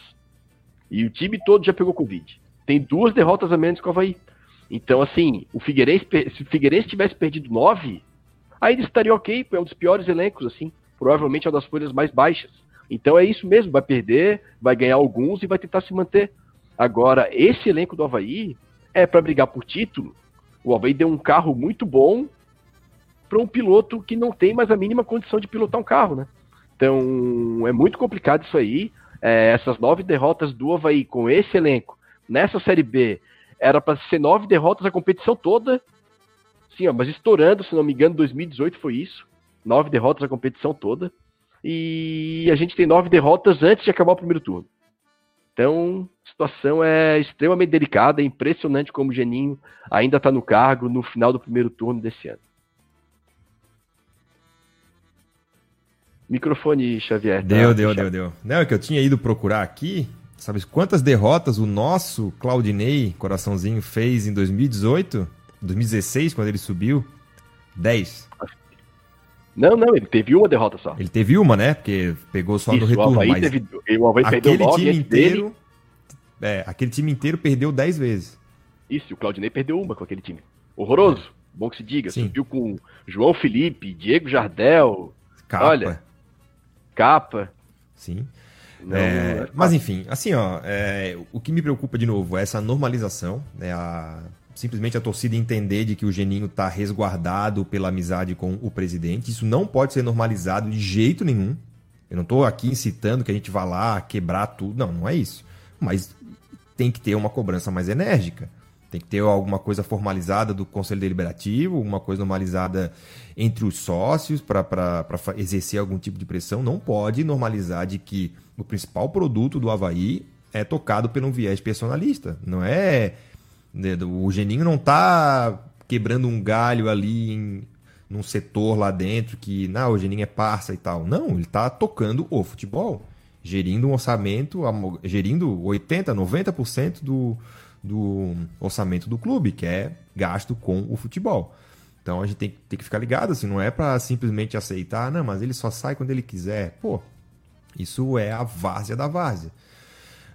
E o time todo já pegou Covid. Tem duas derrotas a menos que o Havaí. Então, assim, o Figueirense, se o Figueirense tivesse perdido nove, ainda estaria ok, é um dos piores elencos, assim. Provavelmente é uma das folhas mais baixas. Então é isso mesmo, vai perder, vai ganhar alguns e vai tentar se manter. Agora, esse elenco do Havaí é para brigar por título, o Havaí deu um carro muito bom para um piloto que não tem mais a mínima condição de pilotar um carro, né? Então é muito complicado isso aí. É, essas nove derrotas do Havaí com esse elenco nessa Série B era para ser nove derrotas a competição toda. assim, ó, mas estourando, se não me engano, 2018 foi isso. Nove derrotas na competição toda. E a gente tem nove derrotas antes de acabar o primeiro turno. Então, a situação é extremamente delicada, é impressionante como o Geninho ainda está no cargo no final do primeiro turno desse ano. Microfone, Xavier. Tá? Deu, deu, deu, deu. Não, é que eu tinha ido procurar aqui, sabe quantas derrotas o nosso Claudinei, coraçãozinho, fez em 2018? 2016, quando ele subiu? 10. Não, não, ele teve uma derrota só. Ele teve uma, né? Porque pegou só Isso, no retorno. O Havaí, mas teve, o Havaí aquele perdeu time inteiro, dele. É, aquele time inteiro perdeu 10 vezes. Isso, o Claudinei perdeu uma com aquele time. Horroroso. É. Bom que se diga. Sim. Subiu com João Felipe, Diego Jardel. Capa. Olha, capa. Sim. Não, é, não é mas enfim, assim, ó, é, o que me preocupa de novo é essa normalização, né, a, simplesmente a torcida entender de que o Geninho está resguardado pela amizade com o presidente. Isso não pode ser normalizado de jeito nenhum. Eu não estou aqui incitando que a gente vá lá quebrar tudo, não, não é isso. Mas tem que ter uma cobrança mais enérgica. Tem que ter alguma coisa formalizada do Conselho Deliberativo, uma coisa normalizada entre os sócios para exercer algum tipo de pressão. Não pode normalizar de que o principal produto do Havaí é tocado por um viés personalista. Não é. Né, o Geninho não está quebrando um galho ali em, num setor lá dentro que, não, o Geninho é parça e tal. Não, ele está tocando o futebol. Gerindo um orçamento, gerindo 80%, 90% do, do orçamento do clube, que é gasto com o futebol. Então a gente tem, tem que ficar ligado, assim, não é para simplesmente aceitar, não, mas ele só sai quando ele quiser. Pô, isso é a várzea da várzea.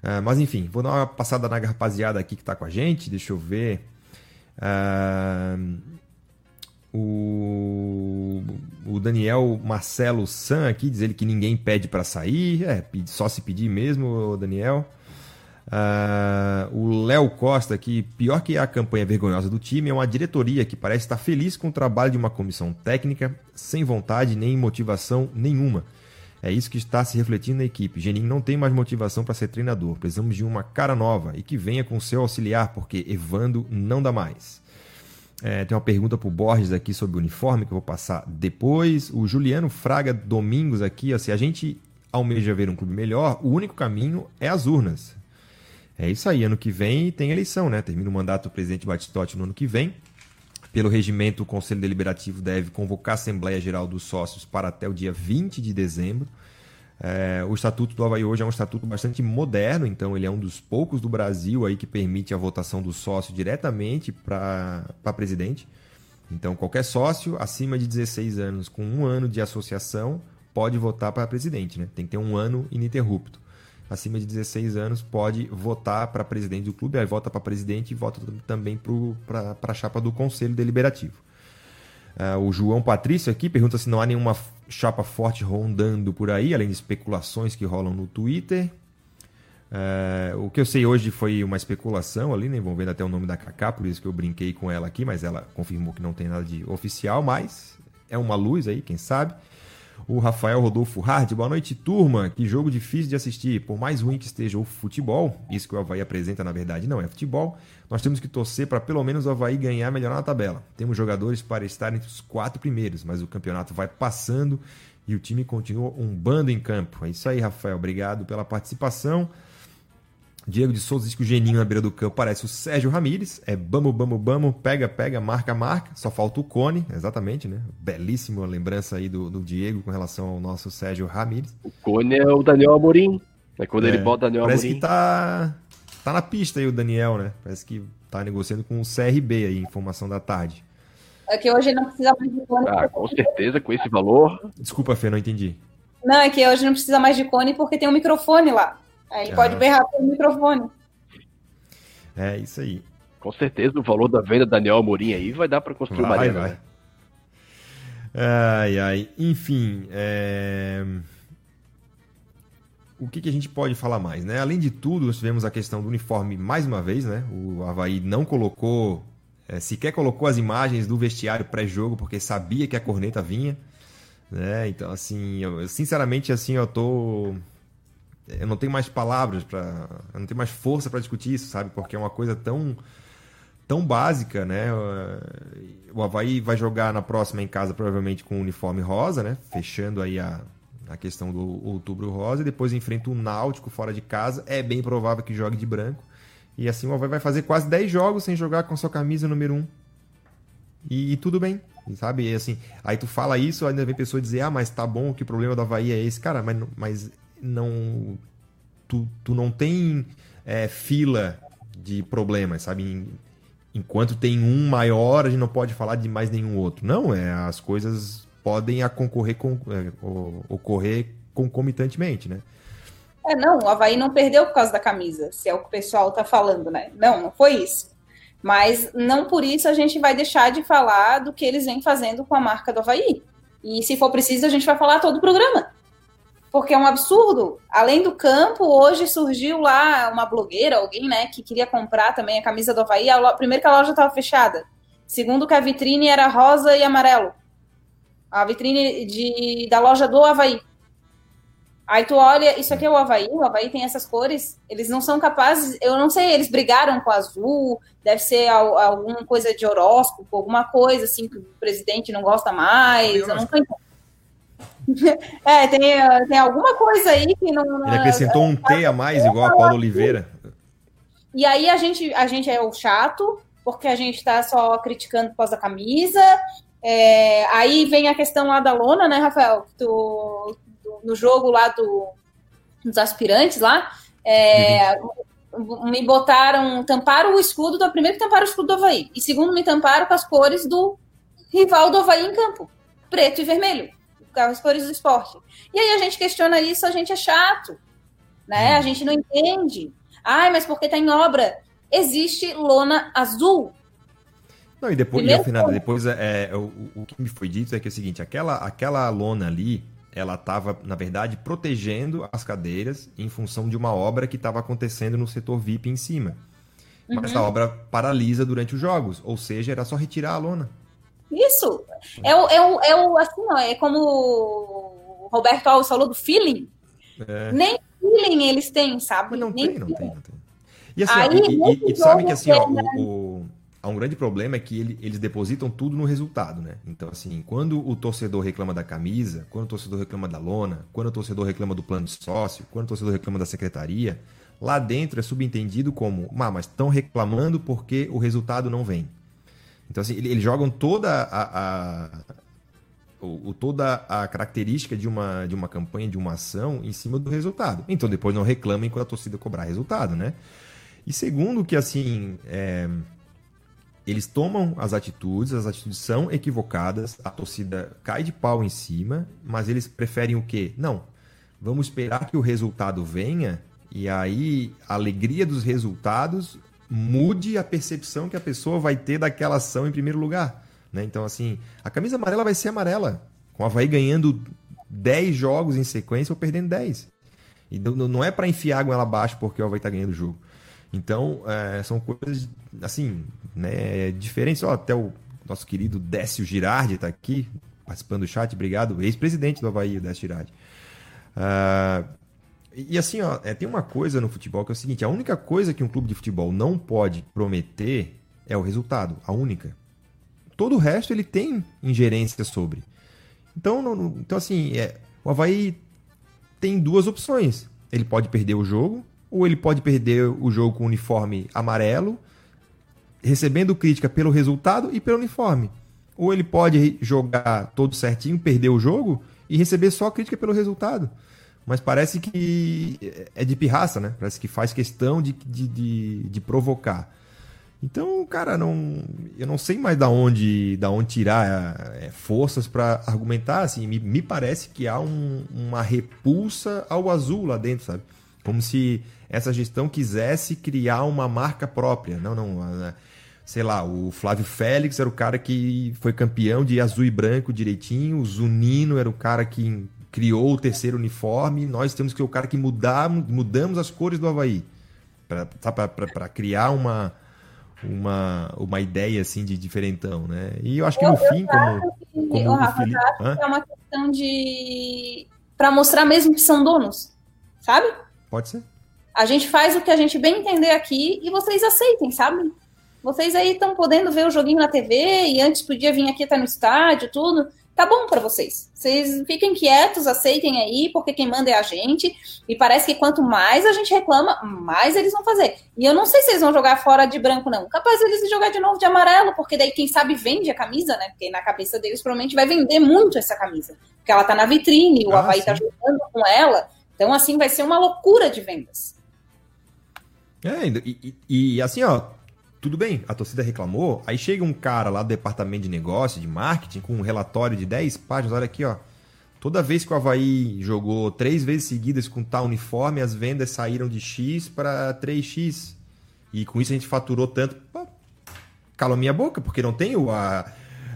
Uh, mas enfim, vou dar uma passada na rapaziada aqui que está com a gente, deixa eu ver. Uh, o, o Daniel Marcelo San aqui diz ele que ninguém pede para sair. É, só se pedir mesmo, Daniel. Uh, o Léo Costa aqui, pior que a campanha vergonhosa do time, é uma diretoria que parece estar feliz com o trabalho de uma comissão técnica, sem vontade nem motivação nenhuma. É isso que está se refletindo na equipe. Geninho não tem mais motivação para ser treinador. Precisamos de uma cara nova e que venha com seu auxiliar, porque Evando não dá mais. É, tem uma pergunta para o Borges aqui sobre o uniforme que eu vou passar depois. O Juliano Fraga Domingos aqui, ó, se a gente almeja ver um clube melhor, o único caminho é as urnas. É isso aí, ano que vem tem eleição, né? Termina o mandato do presidente Batistotti no ano que vem. Pelo regimento, o Conselho Deliberativo deve convocar a Assembleia Geral dos Sócios para até o dia 20 de dezembro. É, o Estatuto do Havaí hoje é um estatuto bastante moderno, então ele é um dos poucos do Brasil aí que permite a votação do sócio diretamente para presidente. Então, qualquer sócio acima de 16 anos com um ano de associação pode votar para presidente, né? Tem que ter um ano ininterrupto acima de 16 anos pode votar para presidente do clube, aí vota para presidente e vota também para a chapa do Conselho Deliberativo. Uh, o João Patrício aqui pergunta se não há nenhuma chapa forte rondando por aí, além de especulações que rolam no Twitter. Uh, o que eu sei hoje foi uma especulação ali, né? vendo até o nome da Kaká, por isso que eu brinquei com ela aqui, mas ela confirmou que não tem nada de oficial, mas é uma luz aí, quem sabe. O Rafael Rodolfo Hard, boa noite, turma. Que jogo difícil de assistir. Por mais ruim que esteja o futebol, isso que o Havaí apresenta na verdade não é futebol, nós temos que torcer para pelo menos o Havaí ganhar melhorar na tabela. Temos jogadores para estar entre os quatro primeiros, mas o campeonato vai passando e o time continua um bando em campo. É isso aí, Rafael. Obrigado pela participação. Diego de Souza diz que o Geninho na beira do campo parece o Sérgio Ramírez. É bamo, bamo, bamo, pega, pega, marca, marca. Só falta o Cone, exatamente, né? Belíssima lembrança aí do, do Diego com relação ao nosso Sérgio Ramírez. O Cone é o Daniel Amorim. É quando é, ele bota o Daniel parece Amorim. Parece que tá, tá na pista aí o Daniel, né? Parece que tá negociando com o CRB aí, informação da tarde. É que hoje não precisa mais de Cone. Ah, com certeza, com esse valor. Desculpa, Fê, não entendi. Não, é que hoje não precisa mais de Cone porque tem um microfone lá. Aí ele ah. pode berrar pelo microfone. É, isso aí. Com certeza o valor da venda da Daniel Amorim aí vai dar para construir vai, uma arena. Vai. Né? Ai, ai. Enfim, é... o que, que, a gente pode falar mais, né? Além de tudo, nós tivemos a questão do uniforme mais uma vez, né? O Havaí não colocou, é, sequer colocou as imagens do vestiário pré-jogo, porque sabia que a corneta vinha, né? Então, assim, eu, sinceramente, assim, eu tô eu não tenho mais palavras para, eu não tenho mais força para discutir isso, sabe? Porque é uma coisa tão tão básica, né? O Havaí vai jogar na próxima em casa, provavelmente com o uniforme rosa, né? Fechando aí a, a questão do outubro rosa. E depois enfrenta o Náutico fora de casa. É bem provável que jogue de branco. E assim o Havaí vai fazer quase 10 jogos sem jogar com sua camisa número 1. E, e tudo bem, sabe? E assim, aí tu fala isso, ainda vem pessoa dizer, ah, mas tá bom, que problema do Havaí é esse. Cara, mas, mas não... Tu, tu não tem é, fila de problemas, sabe? Enquanto tem um maior, a gente não pode falar de mais nenhum outro. Não, é as coisas podem a concorrer com, é, ocorrer concomitantemente, né? É, não, o Havaí não perdeu por causa da camisa, se é o que o pessoal tá falando, né? Não, não foi isso. Mas não por isso a gente vai deixar de falar do que eles vêm fazendo com a marca do Havaí. E se for preciso, a gente vai falar todo o programa. Porque é um absurdo. Além do campo, hoje surgiu lá uma blogueira, alguém, né, que queria comprar também a camisa do Havaí. A lo... Primeiro que a loja estava fechada. Segundo que a vitrine era rosa e amarelo. A vitrine de... da loja do Havaí. Aí tu olha, isso aqui é o Havaí, o Havaí tem essas cores, eles não são capazes, eu não sei, eles brigaram com o azul, deve ser alguma coisa de horóscopo, alguma coisa assim que o presidente não gosta mais, eu, não tô É, tem, tem alguma coisa aí que não. Ele acrescentou um T a mais, igual a Paulo Oliveira. E aí a gente, a gente é o chato, porque a gente tá só criticando por causa da camisa. É, aí vem a questão lá da lona, né, Rafael? Tu, no jogo lá do, dos aspirantes lá, é, uhum. me botaram, tamparam o escudo, do, primeiro tamparam o escudo do Havaí, e segundo me tamparam com as cores do rival do Havaí em campo, preto e vermelho, as cores do esporte. E aí a gente questiona isso, a gente é chato, né? Uhum. A gente não entende. Ai, mas porque tá em obra? Existe lona azul. Não, e depois, e afinal, depois é, é, o, o que me foi dito é que é o seguinte, aquela, aquela lona ali, ela estava, na verdade, protegendo as cadeiras em função de uma obra que estava acontecendo no setor VIP em cima. Uhum. Mas a obra paralisa durante os jogos, ou seja, era só retirar a lona. Isso! É o, é o, é o assim, ó, é como o Roberto Alves falou do feeling. É. Nem feeling eles têm, sabe? Não tem, não tem, não tem. E assim, Aí, ó, e, e, e sabe que assim, ó, o, o há um grande problema é que ele, eles depositam tudo no resultado, né? Então, assim, quando o torcedor reclama da camisa, quando o torcedor reclama da lona, quando o torcedor reclama do plano de sócio, quando o torcedor reclama da secretaria, lá dentro é subentendido como, ah, mas estão reclamando porque o resultado não vem. Então, assim, eles jogam toda a, a o, toda a característica de uma, de uma campanha, de uma ação, em cima do resultado. Então, depois não reclamem quando a torcida cobrar resultado, né? E segundo que, assim, é, eles tomam as atitudes, as atitudes são equivocadas, a torcida cai de pau em cima, mas eles preferem o quê? Não, vamos esperar que o resultado venha e aí a alegria dos resultados mude a percepção que a pessoa vai ter daquela ação em primeiro lugar. Né? Então, assim, a camisa amarela vai ser amarela, com a Havaí ganhando 10 jogos em sequência ou perdendo 10. E não é para enfiar água ela abaixo porque o Havaí está ganhando o jogo. Então, é, são coisas, assim, né, diferentes. Ó, até o nosso querido Décio Girardi está aqui, participando do chat. Obrigado. Ex-presidente do Havaí, Décio Girardi. Uh, e assim, ó, é, tem uma coisa no futebol que é o seguinte: a única coisa que um clube de futebol não pode prometer é o resultado. A única. Todo o resto ele tem ingerência sobre. Então, então assim, é, o Havaí tem duas opções. Ele pode perder o jogo ou ele pode perder o jogo com o uniforme amarelo, recebendo crítica pelo resultado e pelo uniforme. Ou ele pode jogar todo certinho, perder o jogo e receber só crítica pelo resultado. Mas parece que é de pirraça, né? Parece que faz questão de, de, de, de provocar. Então, cara, não, eu não sei mais da onde, da onde tirar é, forças para argumentar. Assim, me, me parece que há um, uma repulsa ao azul lá dentro, sabe? Como se essa gestão quisesse criar uma marca própria. Não, não. Sei lá, o Flávio Félix era o cara que foi campeão de azul e branco direitinho, o Zunino era o cara que criou o terceiro uniforme, nós temos que o cara que mudamos, mudamos as cores do Havaí. Para criar uma, uma, uma ideia assim de diferentão, né? E eu acho que eu, no fim, como, que, como o Rafa, Felipe... é uma questão de para mostrar mesmo que são donos, sabe? Pode ser. A gente faz o que a gente bem entender aqui e vocês aceitem, sabe? Vocês aí estão podendo ver o joguinho na TV e antes podia vir aqui até no estádio, tudo tá bom para vocês. Vocês fiquem quietos, aceitem aí, porque quem manda é a gente. E parece que quanto mais a gente reclama, mais eles vão fazer. E eu não sei se eles vão jogar fora de branco, não. Capaz eles jogar de novo de amarelo, porque daí quem sabe vende a camisa, né? Porque na cabeça deles provavelmente vai vender muito essa camisa. Porque ela tá na vitrine, o ah, Havaí tá sim. tá jogando com ela. Então, assim, vai ser uma loucura de vendas. É, e, e, e assim, ó, tudo bem, a torcida reclamou, aí chega um cara lá do departamento de negócio, de marketing, com um relatório de 10 páginas, olha aqui, ó. Toda vez que o Havaí jogou três vezes seguidas com tal uniforme, as vendas saíram de X para 3X. E com isso a gente faturou tanto. Pô, cala minha boca, porque não tem o, a,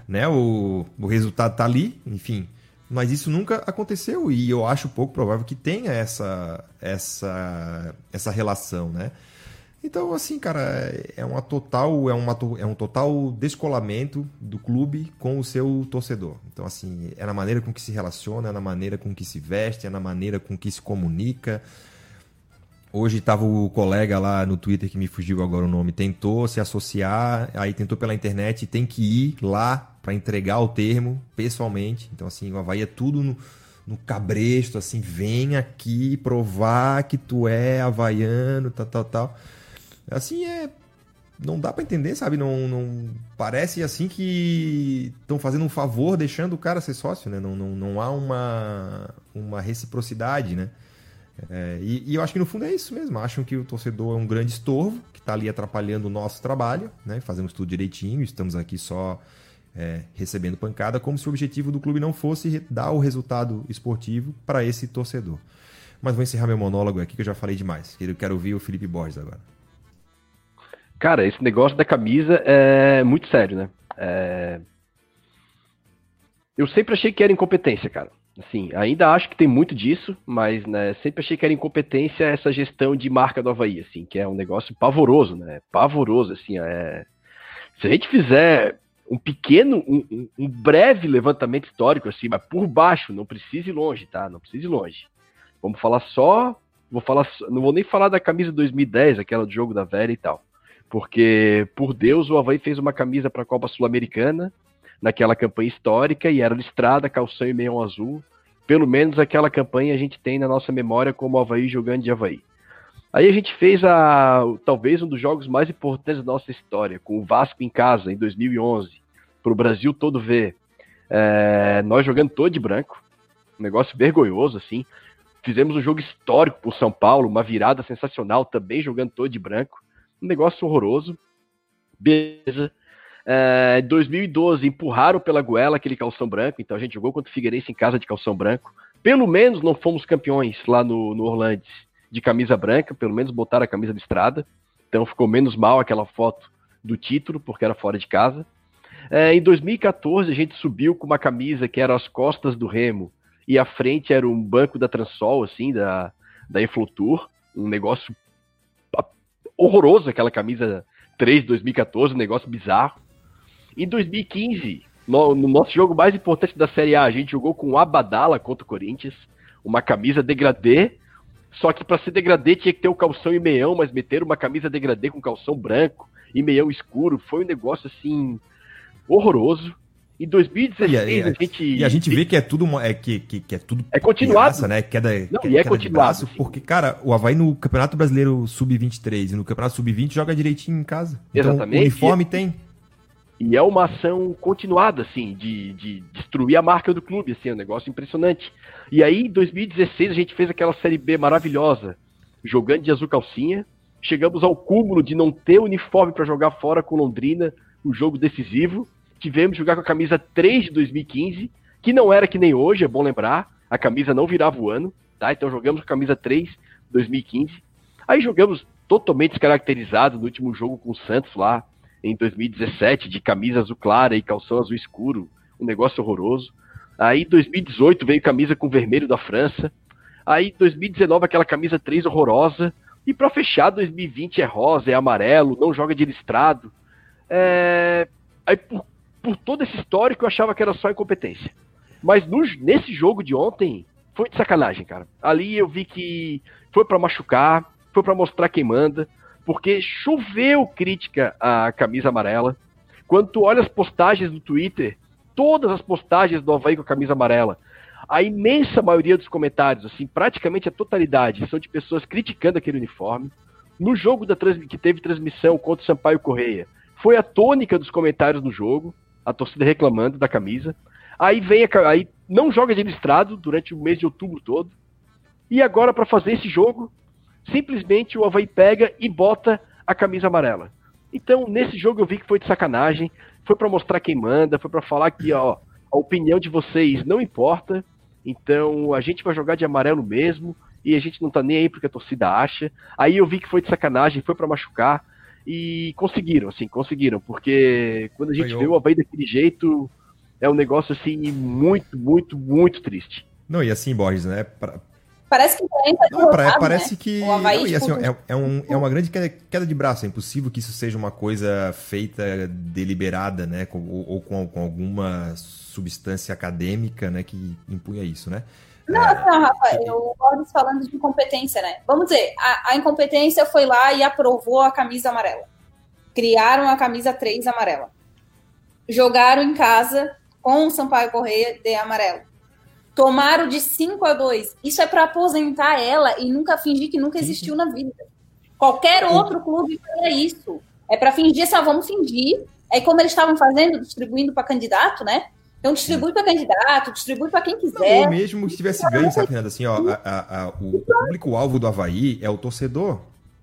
né, o, o resultado tá ali, enfim. Mas isso nunca aconteceu e eu acho pouco provável que tenha essa, essa, essa relação, né? Então, assim, cara, é uma total, é, uma, é um total descolamento do clube com o seu torcedor. Então, assim, é na maneira com que se relaciona, é na maneira com que se veste, é na maneira com que se comunica. Hoje estava o colega lá no Twitter que me fugiu agora o nome, tentou se associar, aí tentou pela internet, tem que ir lá para entregar o termo pessoalmente. Então, assim, o Havaí é tudo no, no cabresto, assim, vem aqui provar que tu é havaiano, tal, tal, tal. Assim é. Não dá para entender, sabe? Não, não parece assim que estão fazendo um favor deixando o cara ser sócio, né? Não, não, não há uma, uma reciprocidade, né? É, e, e, eu acho que no fundo é isso mesmo. Acham que o torcedor é um grande estorvo que está ali atrapalhando o nosso trabalho, né? Fazemos tudo direitinho, estamos aqui só é, recebendo pancada, como se o objetivo do clube não fosse dar o resultado esportivo para esse torcedor. Mas vou encerrar meu monólogo aqui que eu já falei demais. Eu quero ouvir o Felipe Borges agora. Cara, esse negócio da camisa é muito sério, né? É... Eu sempre achei que era incompetência, cara. Assim, ainda acho que tem muito disso, mas né, sempre achei que era incompetência essa gestão de marca do Havaí, assim, que é um negócio pavoroso, né? Pavoroso, assim, é... Se a gente fizer um pequeno, um, um, breve levantamento histórico, assim, mas por baixo, não precisa ir longe, tá? Não precisa ir longe. Vamos falar só, vou falar, não vou nem falar da camisa 2010, aquela do jogo da velha e tal. Porque, por Deus, o Havaí fez uma camisa para a Copa Sul-Americana, naquela campanha histórica, e era listrada, calção e meião azul. Pelo menos aquela campanha a gente tem na nossa memória como Havaí jogando de Havaí. Aí a gente fez a, talvez um dos jogos mais importantes da nossa história, com o Vasco em casa, em 2011, para o Brasil todo ver. É, nós jogando todo de branco, um negócio vergonhoso, assim. Fizemos um jogo histórico para o São Paulo, uma virada sensacional, também jogando todo de branco um negócio horroroso. Beleza. É, 2012, empurraram pela goela aquele calção branco, então a gente jogou contra o Figueirense em casa de calção branco. Pelo menos não fomos campeões lá no, no de camisa branca, pelo menos botaram a camisa listrada. Então ficou menos mal aquela foto do título, porque era fora de casa. É, em 2014, a gente subiu com uma camisa que era as costas do Remo e a frente era um banco da Transol, assim, da, da Inflotur. Um negócio horroroso aquela camisa 3 de 2014, um negócio bizarro. Em 2015, no, no, nosso jogo mais importante da Série A, a gente jogou com o Abadala contra o Corinthians, uma camisa degradê, só que para ser degradê tinha que ter o calção e meião, mas meter uma camisa degradê com calção branco e meião escuro foi um negócio assim horroroso. Em 2016 e, a gente. E a gente vê que é tudo é, que, que, que é tudo. É continuado. Graça, né? Queda, Não, queda, e é continuado. Porque, cara, o Havaí no Campeonato Brasileiro Sub-23 e no Campeonato Sub-20 joga direitinho em casa. Então, Exatamente. o uniforme e, tem. E é uma ação continuada, assim, de, de destruir a marca do clube, assim, é um negócio impressionante. E aí, em 2016, a gente fez aquela Série B maravilhosa, jogando de azul calcinha. Chegamos ao cúmulo de não ter uniforme para jogar fora com Londrina, um jogo decisivo tivemos jogar com a camisa 3 de 2015, que não era que nem hoje, é bom lembrar, a camisa não virava o ano, tá? Então jogamos com a camisa 3 de 2015. Aí jogamos totalmente descaracterizados no último jogo com o Santos lá em 2017, de camisa azul clara e calção azul escuro, um negócio horroroso. Aí 2018 veio camisa com vermelho da França. Aí 2019 aquela camisa 3 horrorosa. E para fechar 2020 é rosa, é amarelo, não joga de listrado. É... Aí por por todo esse histórico, eu achava que era só incompetência. Mas no, nesse jogo de ontem, foi de sacanagem, cara. Ali eu vi que foi para machucar, foi para mostrar quem manda. porque choveu crítica à camisa amarela. Quando tu olha as postagens do Twitter, todas as postagens do Havaí com a camisa amarela, a imensa maioria dos comentários, assim, praticamente a totalidade, são de pessoas criticando aquele uniforme. No jogo da que teve transmissão contra o Sampaio Correia, foi a tônica dos comentários no jogo, a torcida reclamando da camisa. Aí vem a, aí não joga de listrado durante o mês de outubro todo. E agora para fazer esse jogo, simplesmente o Havaí pega e bota a camisa amarela. Então, nesse jogo eu vi que foi de sacanagem, foi para mostrar quem manda, foi para falar que ó, a opinião de vocês não importa. Então, a gente vai jogar de amarelo mesmo e a gente não tá nem aí porque a torcida acha. Aí eu vi que foi de sacanagem, foi para machucar e conseguiram, assim, conseguiram, porque quando a gente vê o Havaí daquele jeito, é um negócio assim muito, muito, muito triste. Não, e assim, Borges, né? Pra, Parece que não, derrotado, parece né? que não, e, assim, é, é, um, é uma grande queda, queda, de braço. É impossível que isso seja uma coisa feita deliberada, né? Com, ou, ou com, com, alguma substância acadêmica, né? Que impunha isso, né? Não, é, não, Rafa, eu gosto falando de incompetência, né? Vamos dizer, a, a, incompetência foi lá e aprovou a camisa amarela. Criaram a camisa 3 amarela. Jogaram em casa com o Sampaio Correia de amarelo Tomaram de 5 a 2. Isso é para aposentar ela e nunca fingir que nunca existiu na vida. Qualquer outro clube faria isso. É para fingir ah, vamos fingir. É como eles estavam fazendo, distribuindo para candidato, né? Então distribui para candidato, distribui para quem quiser. Não, mesmo que tivesse ganho, sabe, Fernanda? Assim, ó, a, a, a, o público-alvo do Havaí é o torcedor.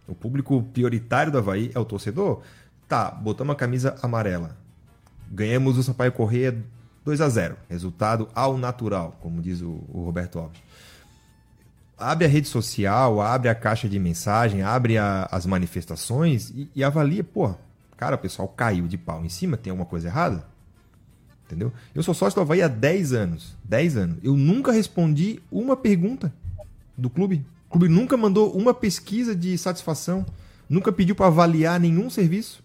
O público prioritário do Havaí é o torcedor. Tá, botamos a camisa amarela. Ganhamos o Sampaio Correia 2 a 0 Resultado ao natural, como diz o, o Roberto Alves. Abre a rede social, abre a caixa de mensagem, abre as manifestações e, e avalia, pô, cara, o pessoal caiu de pau em cima, tem alguma coisa errada? Entendeu? Eu sou sócio do Havaí há 10 anos. 10 anos. Eu nunca respondi uma pergunta do clube. O clube nunca mandou uma pesquisa de satisfação. Nunca pediu para avaliar nenhum serviço.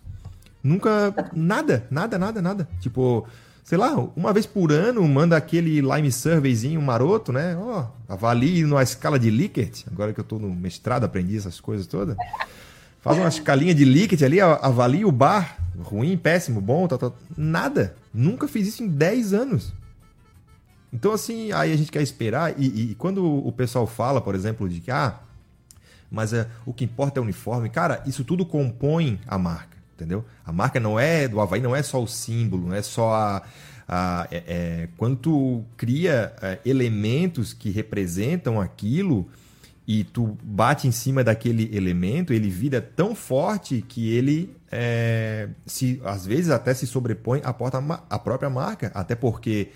Nunca. Nada, nada, nada, nada. Tipo, sei lá, uma vez por ano manda aquele Lime Surveyzinho maroto, né? Ó, oh, avalie numa escala de Likert. Agora que eu tô no mestrado, aprendi essas coisas todas. Faz uma escalinha de Likert ali, avalie o bar. Ruim, péssimo, bom, tal, tal. Nada. Nunca fiz isso em 10 anos. Então, assim, aí a gente quer esperar. E, e quando o pessoal fala, por exemplo, de que, ah, mas é, o que importa é o uniforme, cara, isso tudo compõe a marca entendeu? A marca não é do Havaí, não é só o símbolo, não é só a. a é, é, quando tu cria é, elementos que representam aquilo e tu bate em cima daquele elemento, ele vira tão forte que ele é, se às vezes até se sobrepõe à, porta, à própria marca, até porque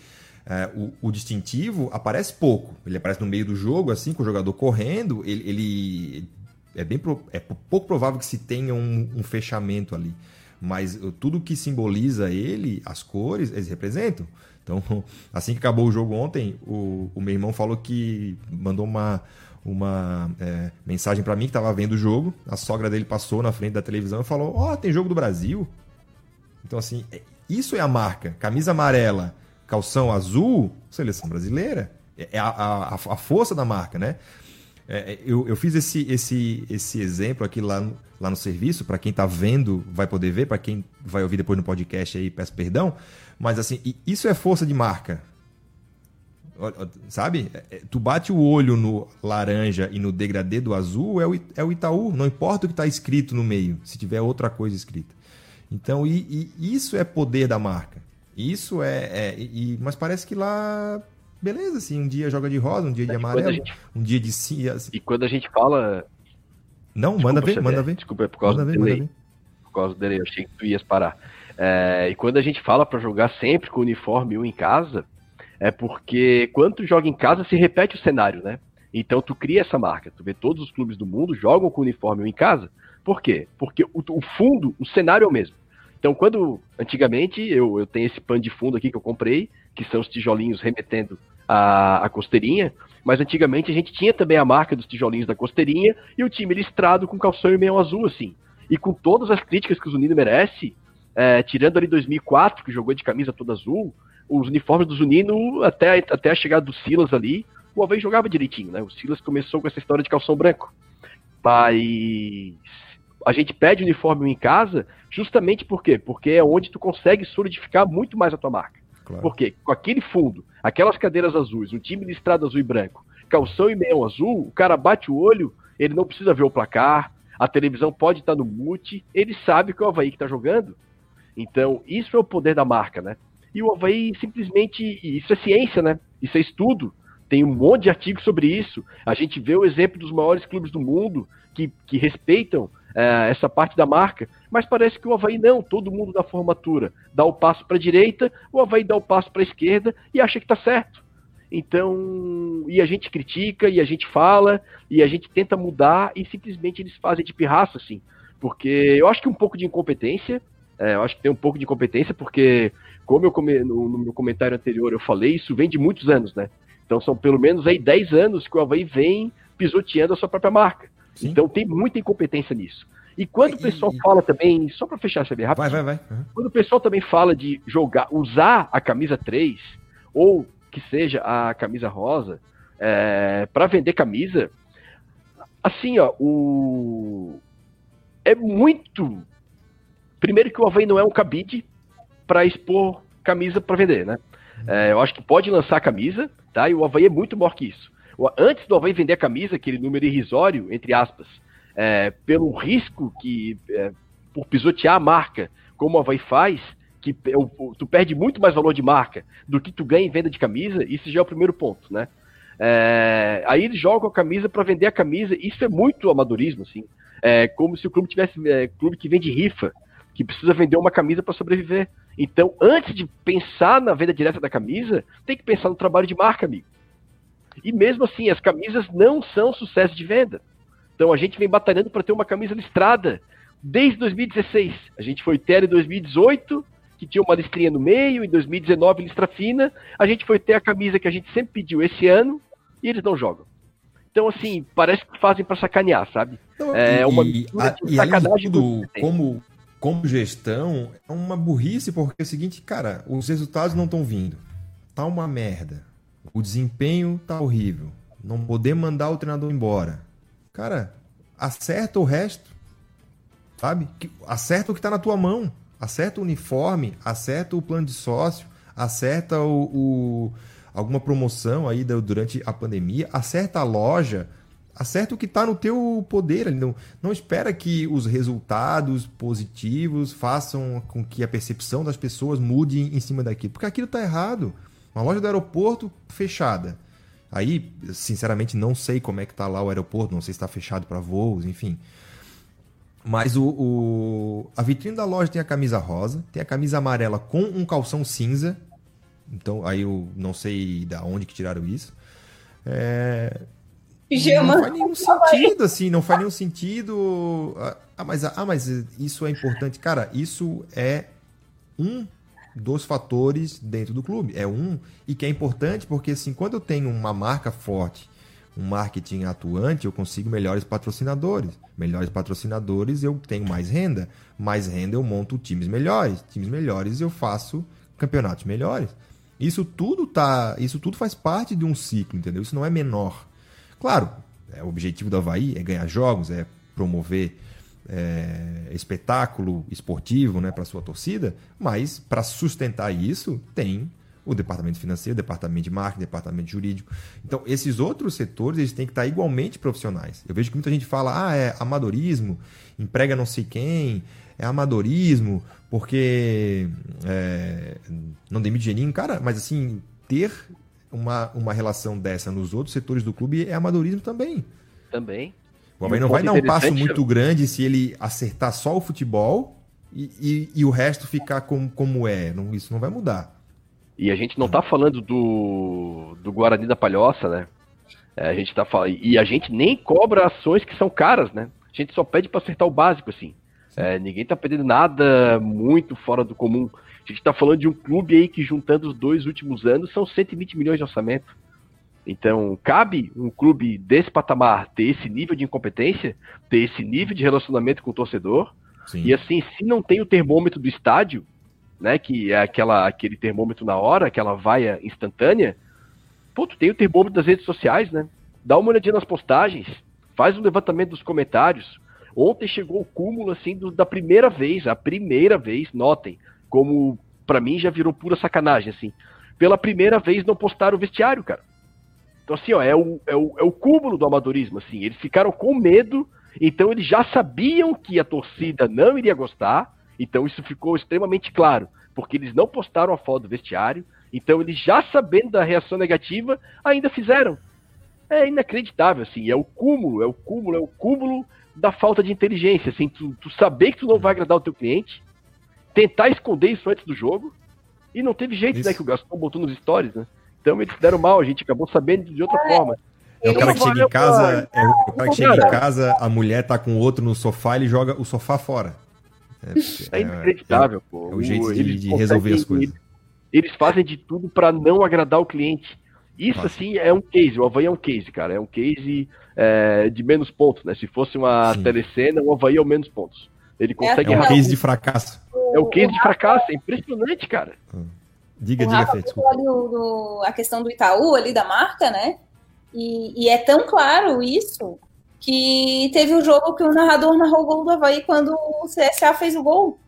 é, o, o, distintivo aparece pouco. Ele aparece no meio do jogo, assim, com o jogador correndo, ele, ele é bem é pouco provável que se tenha um, um, fechamento ali. Mas tudo que simboliza ele, as cores, eles representam. Então, assim que acabou o jogo ontem, o, o meu irmão falou que mandou uma, uma é, mensagem para mim que estava vendo o jogo. A sogra dele passou na frente da televisão e falou: Ó, oh, tem jogo do Brasil. Então, assim, é, isso é a marca. Camisa amarela, calção azul, seleção brasileira. É, é a, a, a força da marca, né? É, é, eu, eu fiz esse, esse, esse exemplo aqui lá no, lá no serviço, para quem está vendo vai poder ver, para quem vai ouvir depois no podcast aí, peço perdão. Mas assim, isso é força de marca. Sabe? É, é, tu bate o olho no laranja e no degradê do azul, é o, é o Itaú. Não importa o que está escrito no meio, se tiver outra coisa escrita. Então, e, e isso é poder da marca. Isso é. é e, mas parece que lá beleza, assim, um dia joga de rosa, um dia de amarelo, gente... um dia de cinza. Assim. E quando a gente fala. Não, Desculpa, manda ver, manda ver. Desculpa, é por causa manda do ver, delay. Por causa do delay, eu achei que tu ias parar. É, e quando a gente fala para jogar sempre com o uniforme 1 em casa, é porque quando tu joga em casa se repete o cenário, né? Então tu cria essa marca. Tu vê todos os clubes do mundo jogam com uniforme 1 em casa. Por quê? Porque o, o fundo, o cenário é o mesmo. Então, quando antigamente eu, eu tenho esse pano de fundo aqui que eu comprei, que são os tijolinhos remetendo à, à costeirinha, mas antigamente a gente tinha também a marca dos tijolinhos da costeirinha e o time listrado com calção e meio azul, assim. E com todas as críticas que o Zunino merece, é, tirando ali 2004, que jogou de camisa toda azul, os uniformes do Zunino, até, até a chegada do Silas ali, o Alvém jogava direitinho, né? O Silas começou com essa história de calção branco. Mas a gente pede uniforme em casa justamente por quê? Porque é onde tu consegue solidificar muito mais a tua marca. Claro. Porque com aquele fundo, aquelas cadeiras azuis, um time listrado azul e branco, calção e meião azul, o cara bate o olho, ele não precisa ver o placar, a televisão pode estar no mute, ele sabe que é o Havaí que está jogando. Então, isso é o poder da marca, né? E o Havaí simplesmente. Isso é ciência, né? Isso é estudo. Tem um monte de artigos sobre isso. A gente vê o exemplo dos maiores clubes do mundo que, que respeitam é, essa parte da marca, mas parece que o Havaí não, todo mundo da formatura dá o passo para a direita, o Havaí dá o passo para a esquerda e acha que está certo. Então, e a gente critica, e a gente fala, e a gente tenta mudar, e simplesmente eles fazem de pirraça, assim. Porque eu acho que um pouco de incompetência, é, eu acho que tem um pouco de incompetência, porque, como eu come, no, no, meu comentário anterior eu falei, isso vem de muitos anos, né? Então são pelo menos aí 10 anos que o Havaí vem pisoteando a sua própria marca. Sim. Então tem muita incompetência nisso. E quando o pessoal e... fala também, só para fechar, sabe, rápido. Vai, vai, vai. Uhum. Quando o pessoal também fala de jogar, usar a camisa 3, ou que seja a camisa rosa, é, para vender camisa, assim, ó, o. É muito. Primeiro que o Havaí não é um cabide para expor camisa para vender, né? É, eu acho que pode lançar camisa, tá? E o Havaí é muito maior que isso. Antes do Havaí vender a camisa, aquele número irrisório, entre aspas, é, pelo risco que, é, por pisotear a marca, como o Havaí faz, que tu perde muito mais valor de marca do que tu ganha em venda de camisa, isso já é o primeiro ponto, né? É, aí eles jogam a camisa para vender a camisa, isso é muito amadorismo, assim. É como se o clube tivesse é, clube que vende rifa, que precisa vender uma camisa para sobreviver. Então, antes de pensar na venda direta da camisa, tem que pensar no trabalho de marca, amigo. E mesmo assim, as camisas não são sucesso de venda. Então a gente vem batalhando para ter uma camisa listrada desde 2016. A gente foi ter em 2018, que tinha uma listrinha no meio, em 2019 listra fina. A gente foi ter a camisa que a gente sempre pediu esse ano e eles não jogam. Então, assim, parece que fazem para sacanear, sabe? Não, é e, uma a, e sacanagem tudo, como, como gestão, é uma burrice, porque é o seguinte, cara, os resultados não estão vindo. Tá uma merda. O desempenho tá horrível. Não poder mandar o treinador embora. Cara, acerta o resto. Sabe? Acerta o que tá na tua mão. Acerta o uniforme, acerta o plano de sócio, acerta o, o alguma promoção aí durante a pandemia, acerta a loja, acerta o que está no teu poder. Não, não espera que os resultados positivos façam com que a percepção das pessoas mude em cima daquilo, porque aquilo está errado. Uma loja do aeroporto fechada. Aí, sinceramente, não sei como é que está lá o aeroporto, não sei se está fechado para voos, enfim. Mas o, o, a vitrine da loja tem a camisa rosa, tem a camisa amarela com um calção cinza. Então, aí eu não sei da onde que tiraram isso. É... Pijama. Não faz nenhum sentido, assim, não faz nenhum sentido. Ah, mas, ah, mas isso é importante. Cara, isso é um dos fatores dentro do clube. É um e que é importante porque assim, quando eu tenho uma marca forte, um marketing atuante, eu consigo melhores patrocinadores. Melhores patrocinadores, eu tenho mais renda. Mais renda, eu monto times melhores. Times melhores, eu faço campeonatos melhores. Isso tudo tá, isso tudo faz parte de um ciclo, entendeu? Isso não é menor. Claro, é, o objetivo do Havaí é ganhar jogos, é promover é, espetáculo esportivo né, para sua torcida, mas para sustentar isso tem o departamento financeiro, departamento de marketing, departamento jurídico. Então, esses outros setores eles têm que estar igualmente profissionais. Eu vejo que muita gente fala, ah, é amadorismo, emprega não sei quem, é amadorismo, porque é, não demite geninho. Cara, mas assim, ter uma, uma relação dessa nos outros setores do clube é amadorismo também. Também. O Havaí não vai dar um passo muito grande se ele acertar só o futebol e, e, e o resto ficar como, como é. Não, isso não vai mudar. E a gente não tá falando do, do Guarani da Palhoça, né? É, a gente tá falando. E a gente nem cobra ações que são caras, né? A gente só pede para acertar o básico, assim. É, ninguém tá pedindo nada muito fora do comum. A gente tá falando de um clube aí que, juntando os dois últimos anos, são 120 milhões de orçamento. Então, cabe um clube desse patamar ter esse nível de incompetência, ter esse nível de relacionamento com o torcedor. Sim. E assim, se não tem o termômetro do estádio, né, que é aquela, aquele termômetro na hora, aquela vaia instantânea, pô, tu tem o termômetro das redes sociais, né? Dá uma olhadinha nas postagens, faz um levantamento dos comentários. Ontem chegou o cúmulo, assim, do, da primeira vez, a primeira vez, notem, como para mim já virou pura sacanagem, assim. Pela primeira vez não postaram o vestiário, cara. Então, assim, ó, é o, é, o, é o cúmulo do amadorismo, assim. Eles ficaram com medo, então eles já sabiam que a torcida não iria gostar, então isso ficou extremamente claro, porque eles não postaram a foto do vestiário, então eles já sabendo da reação negativa, ainda fizeram. É inacreditável, assim, é o cúmulo, é o cúmulo, é o cúmulo da falta de inteligência, assim, tu, tu saber que tu não vai agradar o teu cliente, tentar esconder isso antes do jogo, e não teve jeito, né, isso. né, que o Gaston botou nos stories, né? Então eles deram mal, a gente acabou sabendo de outra é. forma. É o cara que chega em casa, é o cara que chega em casa, a mulher tá com outro no sofá, ele joga o sofá fora. É, é inacreditável, é, pô. É o jeito de, de resolver as coisas. Eles fazem de tudo para não agradar o cliente. Isso, Nossa. assim, é um case. O Havaí é um case, cara. É um case é, de menos pontos, né? Se fosse uma Sim. telecena, o Havaí é o menos pontos. Ele consegue... É um case de fracasso. É um case de fracasso. É impressionante, cara. Hum. Diga, o diga, Fê, a questão do Itaú ali, da marca, né? E, e, é tão claro isso que teve um jogo que o narrador narrou o gol do Havaí quando o CSA fez o gol.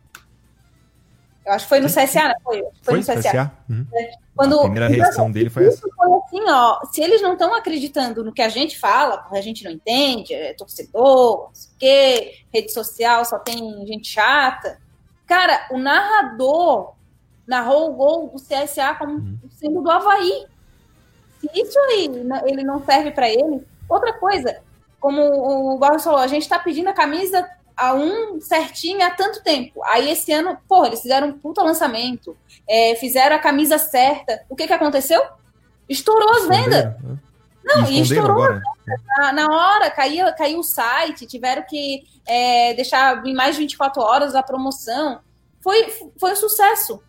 Acho que foi no CSA, né? Foi, foi, foi no CSA. CSA? Uhum. É. Quando, a primeira reação dele foi essa. Foi assim, ó, se eles não estão acreditando no que a gente fala, porque a gente não entende, é torcedor, não sei o quê, rede social só tem gente chata. Cara, o narrador narrou o gol do CSA como uhum. sendo do Havaí. Se isso aí ele não serve para ele, outra coisa, como o Barros falou, a gente está pedindo a camisa a um certinho há tanto tempo. Aí esse ano, porra, eles fizeram um puta lançamento, é, fizeram a camisa certa. O que que aconteceu? Estourou as vendas. Né? Não, e estourou agora. Na, na, hora, caiu, caiu o site, tiveram que é, deixar em mais de 24 horas a promoção. Foi, foi um sucesso.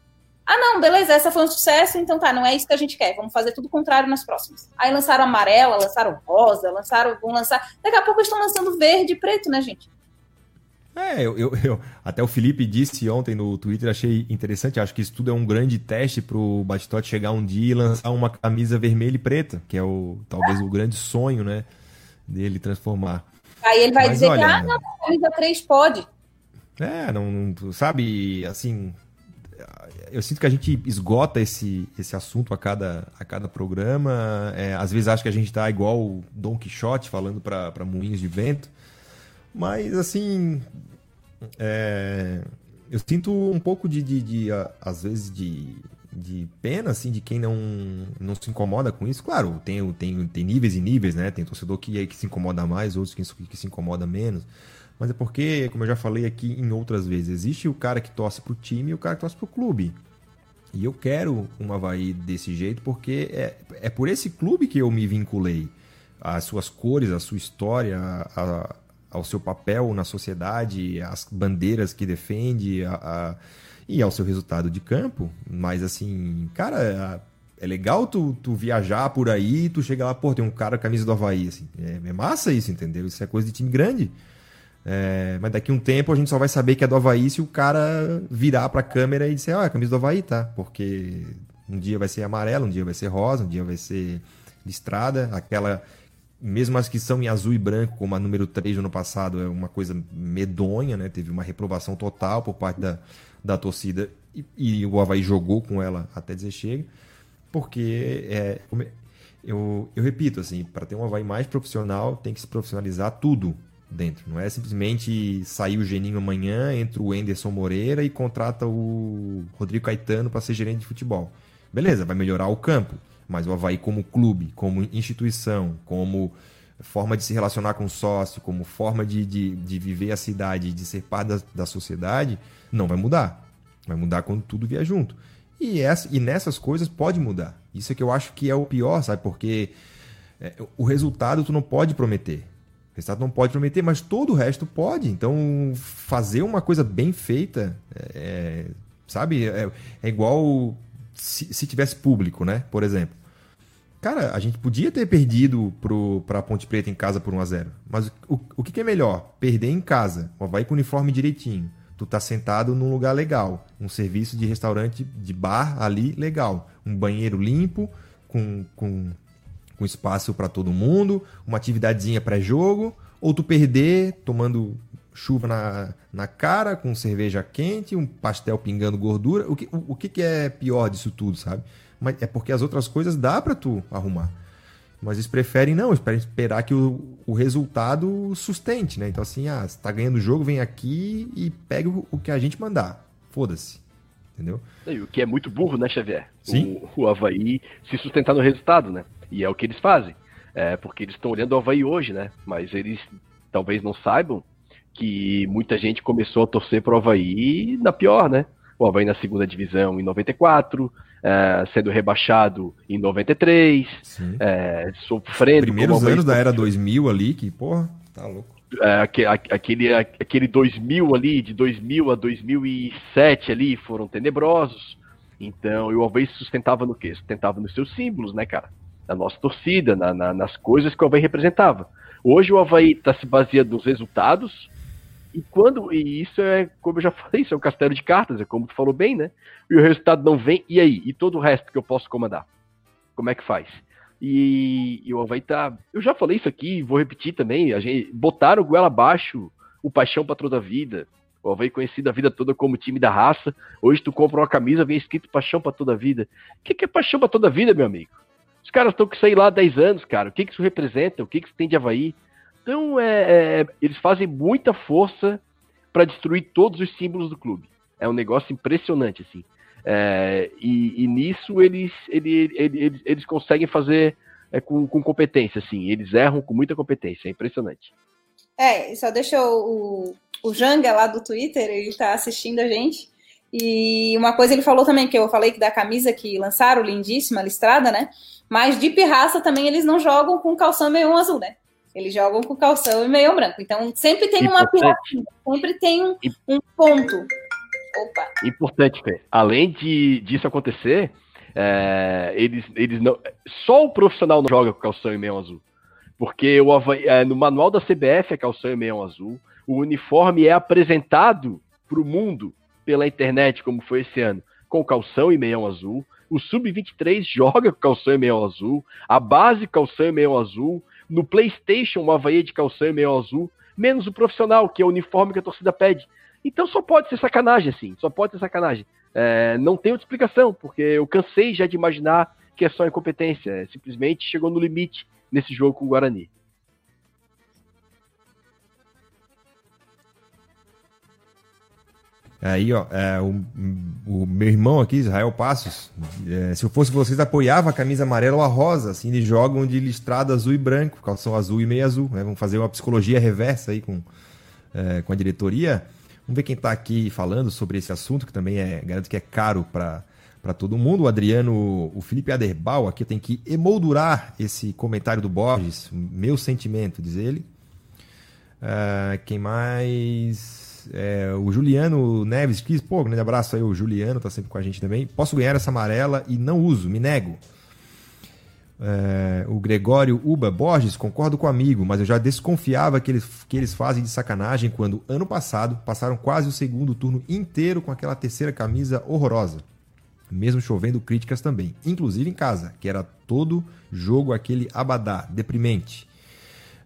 Ah, não, beleza, essa foi um sucesso, então tá, não é isso que a gente quer, vamos fazer tudo o contrário nas próximas. Aí lançaram amarela, lançaram rosa, lançaram, vão lançar. Daqui a pouco estão lançando verde e preto, né, gente? É, eu, eu, eu, até o Felipe disse ontem no Twitter, achei interessante, acho que isso tudo é um grande teste pro Batistote chegar um dia e lançar uma camisa vermelha e preta, que é o talvez o grande sonho, né, dele transformar. Aí ele vai Mas, dizer olha, que, ah, não, a camisa 3 pode. É, não, não, sabe, assim, eu sinto que a gente esgota esse, esse assunto a cada, a cada programa. É, às vezes acho que a gente está igual o Don Quixote falando para moinhos de vento. Mas, assim, é, eu sinto um pouco de, de, de, às vezes, de, de pena, assim, de quem não, não se incomoda com isso. Claro, tem, tem, tem níveis e níveis, né? Tem torcedor que, que se incomoda mais, outros que, que se incomoda menos. Mas é porque, como eu já falei aqui em outras vezes, existe o cara que torce pro time e o cara que torce pro clube. E eu quero um Havaí desse jeito porque é, é por esse clube que eu me vinculei. As suas cores, a sua história, a, ao seu papel na sociedade, as bandeiras que defende a, a, e ao seu resultado de campo. Mas assim, cara, é legal tu, tu viajar por aí, tu chega lá, pô, tem um cara com camisa do Havaí. Assim. É, é massa isso, entendeu? Isso é coisa de time grande. É, mas daqui um tempo a gente só vai saber que é do Havaí se o cara virar para a câmera e disser, ah, é a camisa do Havaí, tá? Porque um dia vai ser amarelo, um dia vai ser rosa, um dia vai ser listrada, aquela mesmo as que são em azul e branco, como a número 3 do ano passado, é uma coisa medonha, né? Teve uma reprovação total por parte da, da torcida e, e o Havaí jogou com ela até dizer chega, porque é, eu, eu repito, assim, para ter um Havaí mais profissional, tem que se profissionalizar tudo dentro. Não é simplesmente sair o Geninho amanhã, entra o Enderson Moreira e contrata o Rodrigo Caetano para ser gerente de futebol. Beleza, vai melhorar o campo, mas o Havaí como clube, como instituição, como forma de se relacionar com o sócio, como forma de, de, de viver a cidade, de ser parte da, da sociedade, não vai mudar. Vai mudar quando tudo vier junto. E, essa, e nessas coisas pode mudar. Isso é que eu acho que é o pior, sabe? Porque é, o resultado tu não pode prometer. O resultado não pode prometer, mas todo o resto pode. Então, fazer uma coisa bem feita, é, sabe? É, é igual se, se, tivesse público, né? Por exemplo. Cara, a gente podia ter perdido para a Ponte Preta em casa por 1 a 0 Mas o, o que, que é melhor? Perder em casa. Vai com o uniforme direitinho. Tu tá sentado num lugar legal. Um serviço de restaurante, de bar ali legal. Um banheiro limpo, com, com com espaço para todo mundo, uma atividadezinha pré-jogo, ou tu perder tomando chuva na, na cara, com cerveja quente, um pastel pingando gordura. O que, o, o que, que é pior disso tudo, sabe? Mas é porque as outras coisas dá para tu arrumar. Mas eles preferem não, eles preferem esperar que o, o resultado sustente, né? Então, assim, ah, você tá ganhando o jogo, vem aqui e pega o, o que a gente mandar. Foda-se. Entendeu? E o que é muito burro, né, Xavier? Sim. O, o Havaí se sustentar no resultado, né? E é o que eles fazem. É, porque eles estão olhando o Havaí hoje, né? Mas eles talvez não saibam que muita gente começou a torcer pro Havaí na pior, né? O Havaí na segunda divisão em 94, é, sendo rebaixado em 93, é, sofrendo. Primeiros anos da era 2000 ali, que porra, tá louco. É, aquele, aquele 2000 ali, de 2000 a 2007 ali, foram tenebrosos. Então, o Havaí sustentava no quê? Sustentava nos seus símbolos, né, cara? Na nossa torcida, na, na, nas coisas que o Havaí representava. Hoje o Havaí está se baseando nos resultados, e quando. E isso é, como eu já falei, isso é um castelo de cartas, é como tu falou bem, né? E o resultado não vem, e aí? E todo o resto que eu posso comandar? Como é que faz? E, e o Havaí tá. Eu já falei isso aqui, vou repetir também. A gente botaram o goela abaixo o Paixão Patrão da Vida. O Havaí conhecido a vida toda como time da raça. Hoje tu compra uma camisa, vem escrito Paixão para toda a vida. O que, que é Paixão para toda a vida, meu amigo? Os caras estão isso aí lá há 10 anos, cara. O que, que isso representa? O que, que isso tem de Havaí? Então, é, é, eles fazem muita força para destruir todos os símbolos do clube. É um negócio impressionante, assim. É, e, e, nisso eles, eles, eles, eles conseguem fazer é, com, com, competência, assim. Eles erram com muita competência, é impressionante. É, só deixa o, o Janga lá do Twitter, ele está assistindo a gente. E uma coisa ele falou também, que eu falei que da camisa que lançaram, lindíssima, listrada, né? Mas de pirraça também eles não jogam com calção meio azul, né? Eles jogam com calção e meio branco. Então sempre tem uma pirraça, sempre tem um, um ponto. Opa. Importante, Fê. Além de, disso acontecer, é, eles, eles não. Só o profissional não joga com calção e meio azul. Porque o, é, no manual da CBF é calção e meio azul. O uniforme é apresentado para o mundo pela internet, como foi esse ano, com calção e meião azul. O Sub-23 joga com calção e meião azul. A base calção e meião azul. No PlayStation, uma Havaí de calção meião azul. Menos o profissional, que é o uniforme que a torcida pede. Então só pode ser sacanagem, assim. Só pode ser sacanagem. É, não tem outra explicação, porque eu cansei já de imaginar que é só incompetência. É, simplesmente chegou no limite nesse jogo com o Guarani. Aí, ó, é, o, o, meu irmão aqui, Israel Passos, é, se eu fosse vocês, apoiava a camisa amarela ou a rosa, assim, eles jogam de listrado azul e branco, calção azul e meio azul, né? Vamos fazer uma psicologia reversa aí com, é, com a diretoria. Vamos ver quem está aqui falando sobre esse assunto, que também é, garanto que é caro para para todo mundo. O Adriano, o Felipe Aderbal aqui tem que emoldurar esse comentário do Borges, meu sentimento, diz ele. Uh, quem mais? É, o Juliano Neves diz, pô, grande abraço aí, o Juliano tá sempre com a gente também. Posso ganhar essa amarela e não uso, me nego. É, o Gregório Uba Borges, concordo com o amigo, mas eu já desconfiava que eles, que eles fazem de sacanagem quando, ano passado, passaram quase o segundo turno inteiro com aquela terceira camisa horrorosa. Mesmo chovendo críticas também, inclusive em casa, que era todo jogo aquele abadá, deprimente.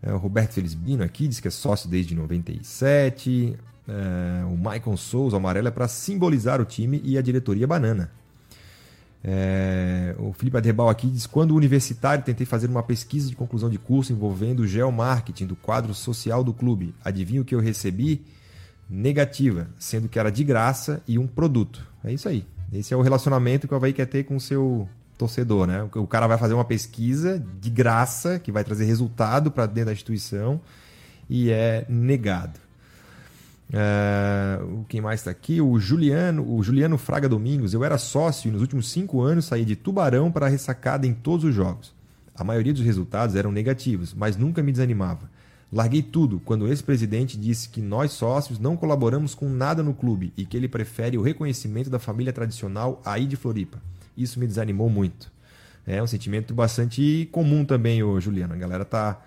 É, o Roberto Felizbino aqui diz que é sócio desde 97. É, o Michael Souza, o amarelo é para simbolizar o time e a diretoria banana. É, o Felipe Aderbal aqui diz: quando universitário, tentei fazer uma pesquisa de conclusão de curso envolvendo o geomarketing do quadro social do clube. Adivinha o que eu recebi? Negativa, sendo que era de graça e um produto. É isso aí. Esse é o relacionamento que o Havaí quer ter com o seu torcedor, né? O cara vai fazer uma pesquisa de graça, que vai trazer resultado para dentro da instituição, e é negado. Uh, quem mais está aqui? O Juliano, o Juliano Fraga Domingos. Eu era sócio e nos últimos cinco anos saí de Tubarão para ressacada em todos os jogos. A maioria dos resultados eram negativos, mas nunca me desanimava. Larguei tudo quando o ex-presidente disse que nós sócios não colaboramos com nada no clube e que ele prefere o reconhecimento da família tradicional aí de Floripa. Isso me desanimou muito. É um sentimento bastante comum também, o Juliano. A galera tá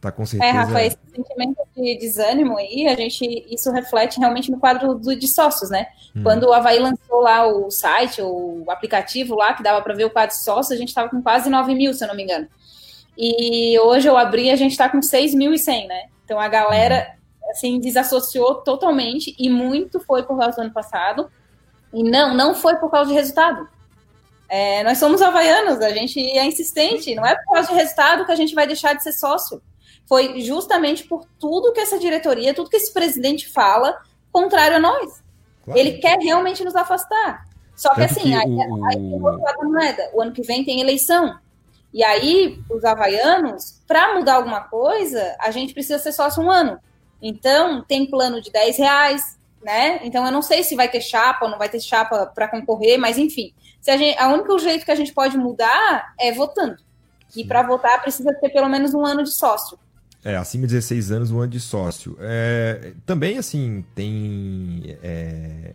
Tá com é, certeza. É, Rafa, esse sentimento de desânimo aí, a gente, isso reflete realmente no quadro do, de sócios, né? Hum. Quando o Havaí lançou lá o site, o aplicativo lá, que dava para ver o quadro de sócios, a gente estava com quase 9 mil, se eu não me engano. E hoje eu abri, a gente está com 6.100, né? Então a galera assim, desassociou totalmente e muito foi por causa do ano passado. E não, não foi por causa de resultado. É, nós somos havaianos, a gente é insistente, não é por causa de resultado que a gente vai deixar de ser sócio. Foi justamente por tudo que essa diretoria, tudo que esse presidente fala, contrário a nós. Claro. Ele quer realmente nos afastar. Só que Tanto assim, que aí, o... aí tem outro lado da moeda. O ano que vem tem eleição. E aí, os havaianos, para mudar alguma coisa, a gente precisa ser sócio um ano. Então, tem plano de 10 reais, né? Então, eu não sei se vai ter chapa ou não vai ter chapa para concorrer, mas enfim. Se a, gente, a único jeito que a gente pode mudar é votando. E para votar precisa ter pelo menos um ano de sócio. É, acima de 16 anos, um ano de sócio. É, também, assim, tem. É,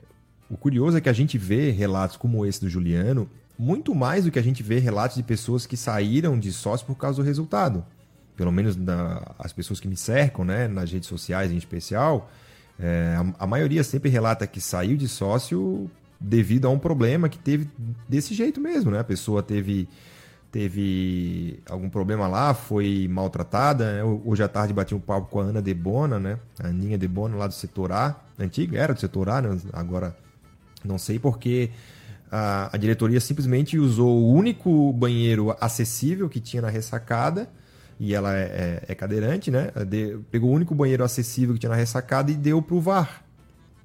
o curioso é que a gente vê relatos como esse do Juliano muito mais do que a gente vê relatos de pessoas que saíram de sócio por causa do resultado. Pelo menos na, as pessoas que me cercam, né, nas redes sociais em especial, é, a, a, maioria sempre relata que saiu de sócio devido a um problema que teve desse jeito mesmo, né? A pessoa teve teve algum problema lá, foi maltratada. Né? Hoje à tarde bati um papo com a Ana Debona, né? A Aninha Debona lá do setor A, antigo, era do setor A, né? agora não sei porque a, a diretoria simplesmente usou o único banheiro acessível que tinha na ressacada e ela é, é, é cadeirante, né? De, pegou o único banheiro acessível que tinha na ressacada e deu pro VAR.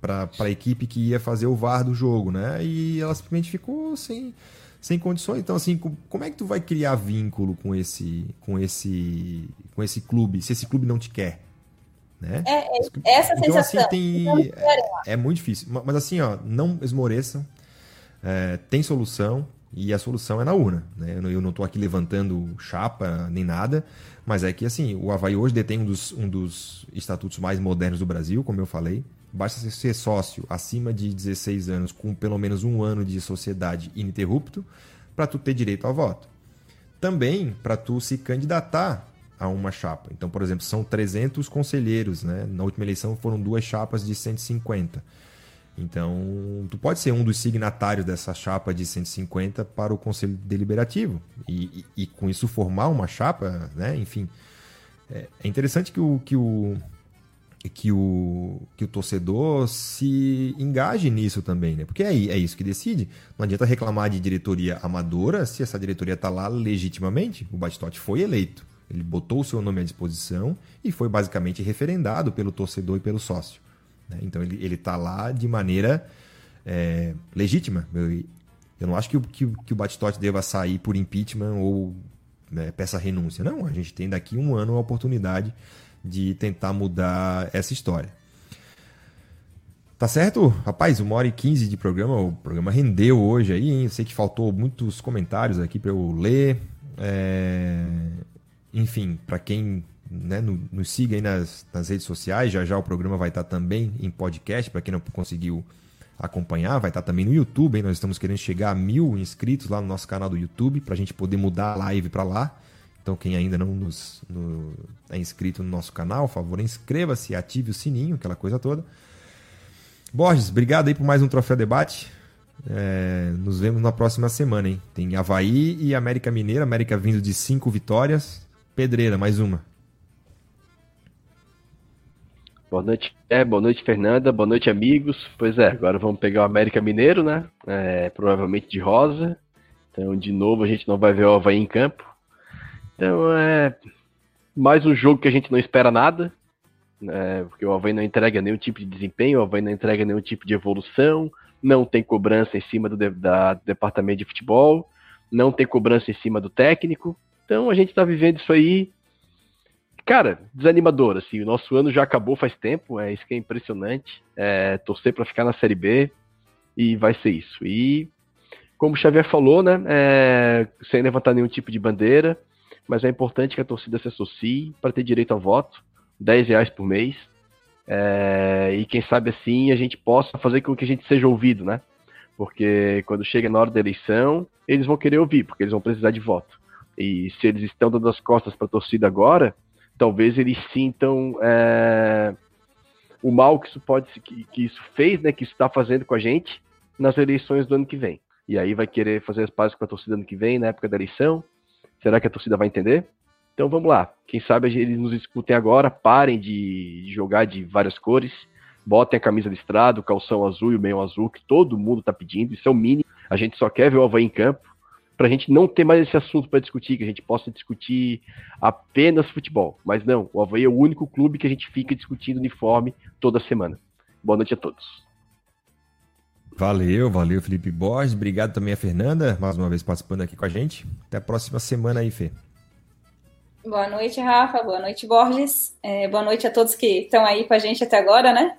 Para a equipe que ia fazer o VAR do jogo, né? E ela simplesmente ficou sem, sem condições. Então, assim, como é que tu vai criar vínculo com esse, com esse, com esse clube, se esse clube não te quer? Né? É, é essa então, assim, sensação. Assim, tem, é, é, muito difícil. Mas assim, ó, não esmoreçam. É, tem solução e a solução é na urna. Né? Eu não estou aqui levantando chapa nem nada, mas é que assim, o Havaí hoje detém um dos, um dos estatutos mais modernos do Brasil, como eu falei. Basta ser sócio acima de 16 anos com pelo menos um ano de sociedade ininterrupto para tu ter direito ao voto. Também para tu se candidatar a uma chapa. Então, por exemplo, são 300 conselheiros, né? Na última eleição foram duas chapas de 150. Então, tu pode ser um dos signatários dessa chapa de 150 para o Conselho Deliberativo e, e, e com isso formar uma chapa, né? Enfim, é, é interessante que o, que o que o, que o torcedor se engaje nisso também, né? Porque é, é isso que decide. Não adianta reclamar de diretoria amadora se essa diretoria está lá legitimamente. O Batistotti foi eleito. Ele botou o seu nome à disposição e foi basicamente referendado pelo torcedor e pelo sócio. Né? Então ele está lá de maneira é, legítima. Eu, eu, não acho que, que, que o Batistotti deva sair por impeachment ou né, peça renúncia. Não, a gente tem daqui um ano a oportunidade de tentar mudar essa história. Tá certo? Rapaz, uma hora e quinze de programa, o programa rendeu hoje aí, hein? Eu sei que faltou muitos comentários aqui para eu ler. É... Enfim, para quem né, no, nos siga aí nas, nas redes sociais. Já já o programa vai estar também em podcast, para quem não conseguiu acompanhar. Vai estar também no YouTube. Hein? Nós estamos querendo chegar a mil inscritos lá no nosso canal do YouTube, para a gente poder mudar a live para lá. Então, quem ainda não nos, no, é inscrito no nosso canal, por favor, inscreva-se, ative o sininho, aquela coisa toda. Borges, obrigado aí por mais um Troféu Debate. É, nos vemos na próxima semana, hein? Tem Havaí e América Mineira. América vindo de cinco vitórias. Pedreira, mais uma. Boa noite, é, boa noite, Fernanda, boa noite, amigos. Pois é, agora vamos pegar o América Mineiro, né? É, provavelmente de rosa. Então, de novo, a gente não vai ver o Havaí em campo. Então, é mais um jogo que a gente não espera nada, né? porque o Havaí não entrega nenhum tipo de desempenho, o Havaí não entrega nenhum tipo de evolução, não tem cobrança em cima do, de, da, departamento de futebol, não tem cobrança em cima do técnico. Então, a gente está vivendo isso aí cara, desanimador, assim, o nosso ano já acabou faz tempo, é isso que é impressionante, é, torcer para ficar na Série B e vai ser isso. E, como o Xavier falou, né, é, sem levantar nenhum tipo de bandeira, mas é importante que a torcida se associe para ter direito ao voto, 10 reais por mês, é, e quem sabe assim a gente possa fazer com que a gente seja ouvido, né, porque quando chega na hora da eleição, eles vão querer ouvir, porque eles vão precisar de voto. E se eles estão dando as costas para a torcida agora, talvez eles sintam é, o mal que isso pode que, que isso fez, né, que isso está fazendo com a gente nas eleições do ano que vem. E aí vai querer fazer as pazes com a torcida ano que vem, na época da eleição. Será que a torcida vai entender? Então vamos lá. Quem sabe eles nos escutem agora, parem de jogar de várias cores, botem a camisa listrada, o calção azul e o meio azul, que todo mundo está pedindo. Isso é o mínimo. A gente só quer ver o Havaí em campo para a gente não ter mais esse assunto para discutir, que a gente possa discutir apenas futebol. Mas não, o Havaí é o único clube que a gente fica discutindo uniforme toda semana. Boa noite a todos. Valeu, valeu, Felipe Borges. Obrigado também a Fernanda, mais uma vez participando aqui com a gente. Até a próxima semana aí, Fê. Boa noite, Rafa. Boa noite, Borges. É, boa noite a todos que estão aí com a gente até agora, né?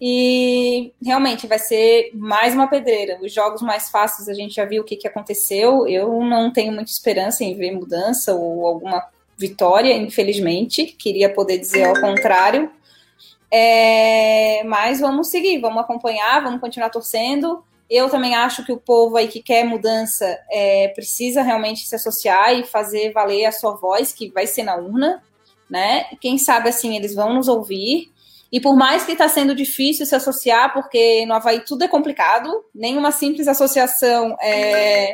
E realmente vai ser mais uma pedreira. Os jogos mais fáceis a gente já viu o que, que aconteceu. Eu não tenho muita esperança em ver mudança ou alguma vitória, infelizmente. Queria poder dizer ao contrário. É, mas vamos seguir, vamos acompanhar, vamos continuar torcendo. Eu também acho que o povo aí que quer mudança é, precisa realmente se associar e fazer valer a sua voz, que vai ser na urna, né? Quem sabe assim eles vão nos ouvir. E por mais que está sendo difícil se associar, porque no Havaí tudo é complicado, nenhuma simples associação é.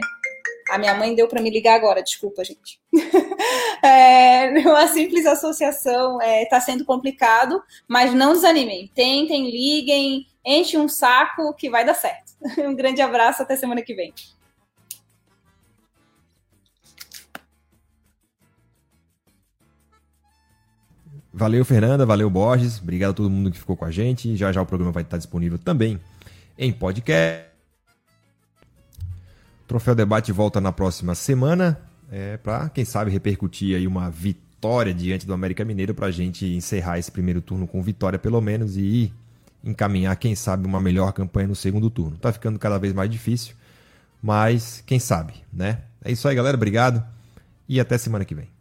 A minha mãe deu para me ligar agora, desculpa, gente. é, uma simples associação está é, tá sendo complicado, mas não desanimem. Tentem, liguem, enchem um saco que vai dar certo. Um grande abraço, até semana que vem. Valeu, Fernanda. Valeu, Borges. Obrigado a todo mundo que ficou com a gente. Já já o programa vai estar disponível também em podcast. Troféu Debate volta na próxima semana. É, para, quem sabe, repercutir aí uma vitória diante do América Mineiro para a gente encerrar esse primeiro turno com vitória, pelo menos, e encaminhar, quem sabe, uma melhor campanha no segundo turno. Tá ficando cada vez mais difícil, mas quem sabe, né? É isso aí, galera. Obrigado e até semana que vem.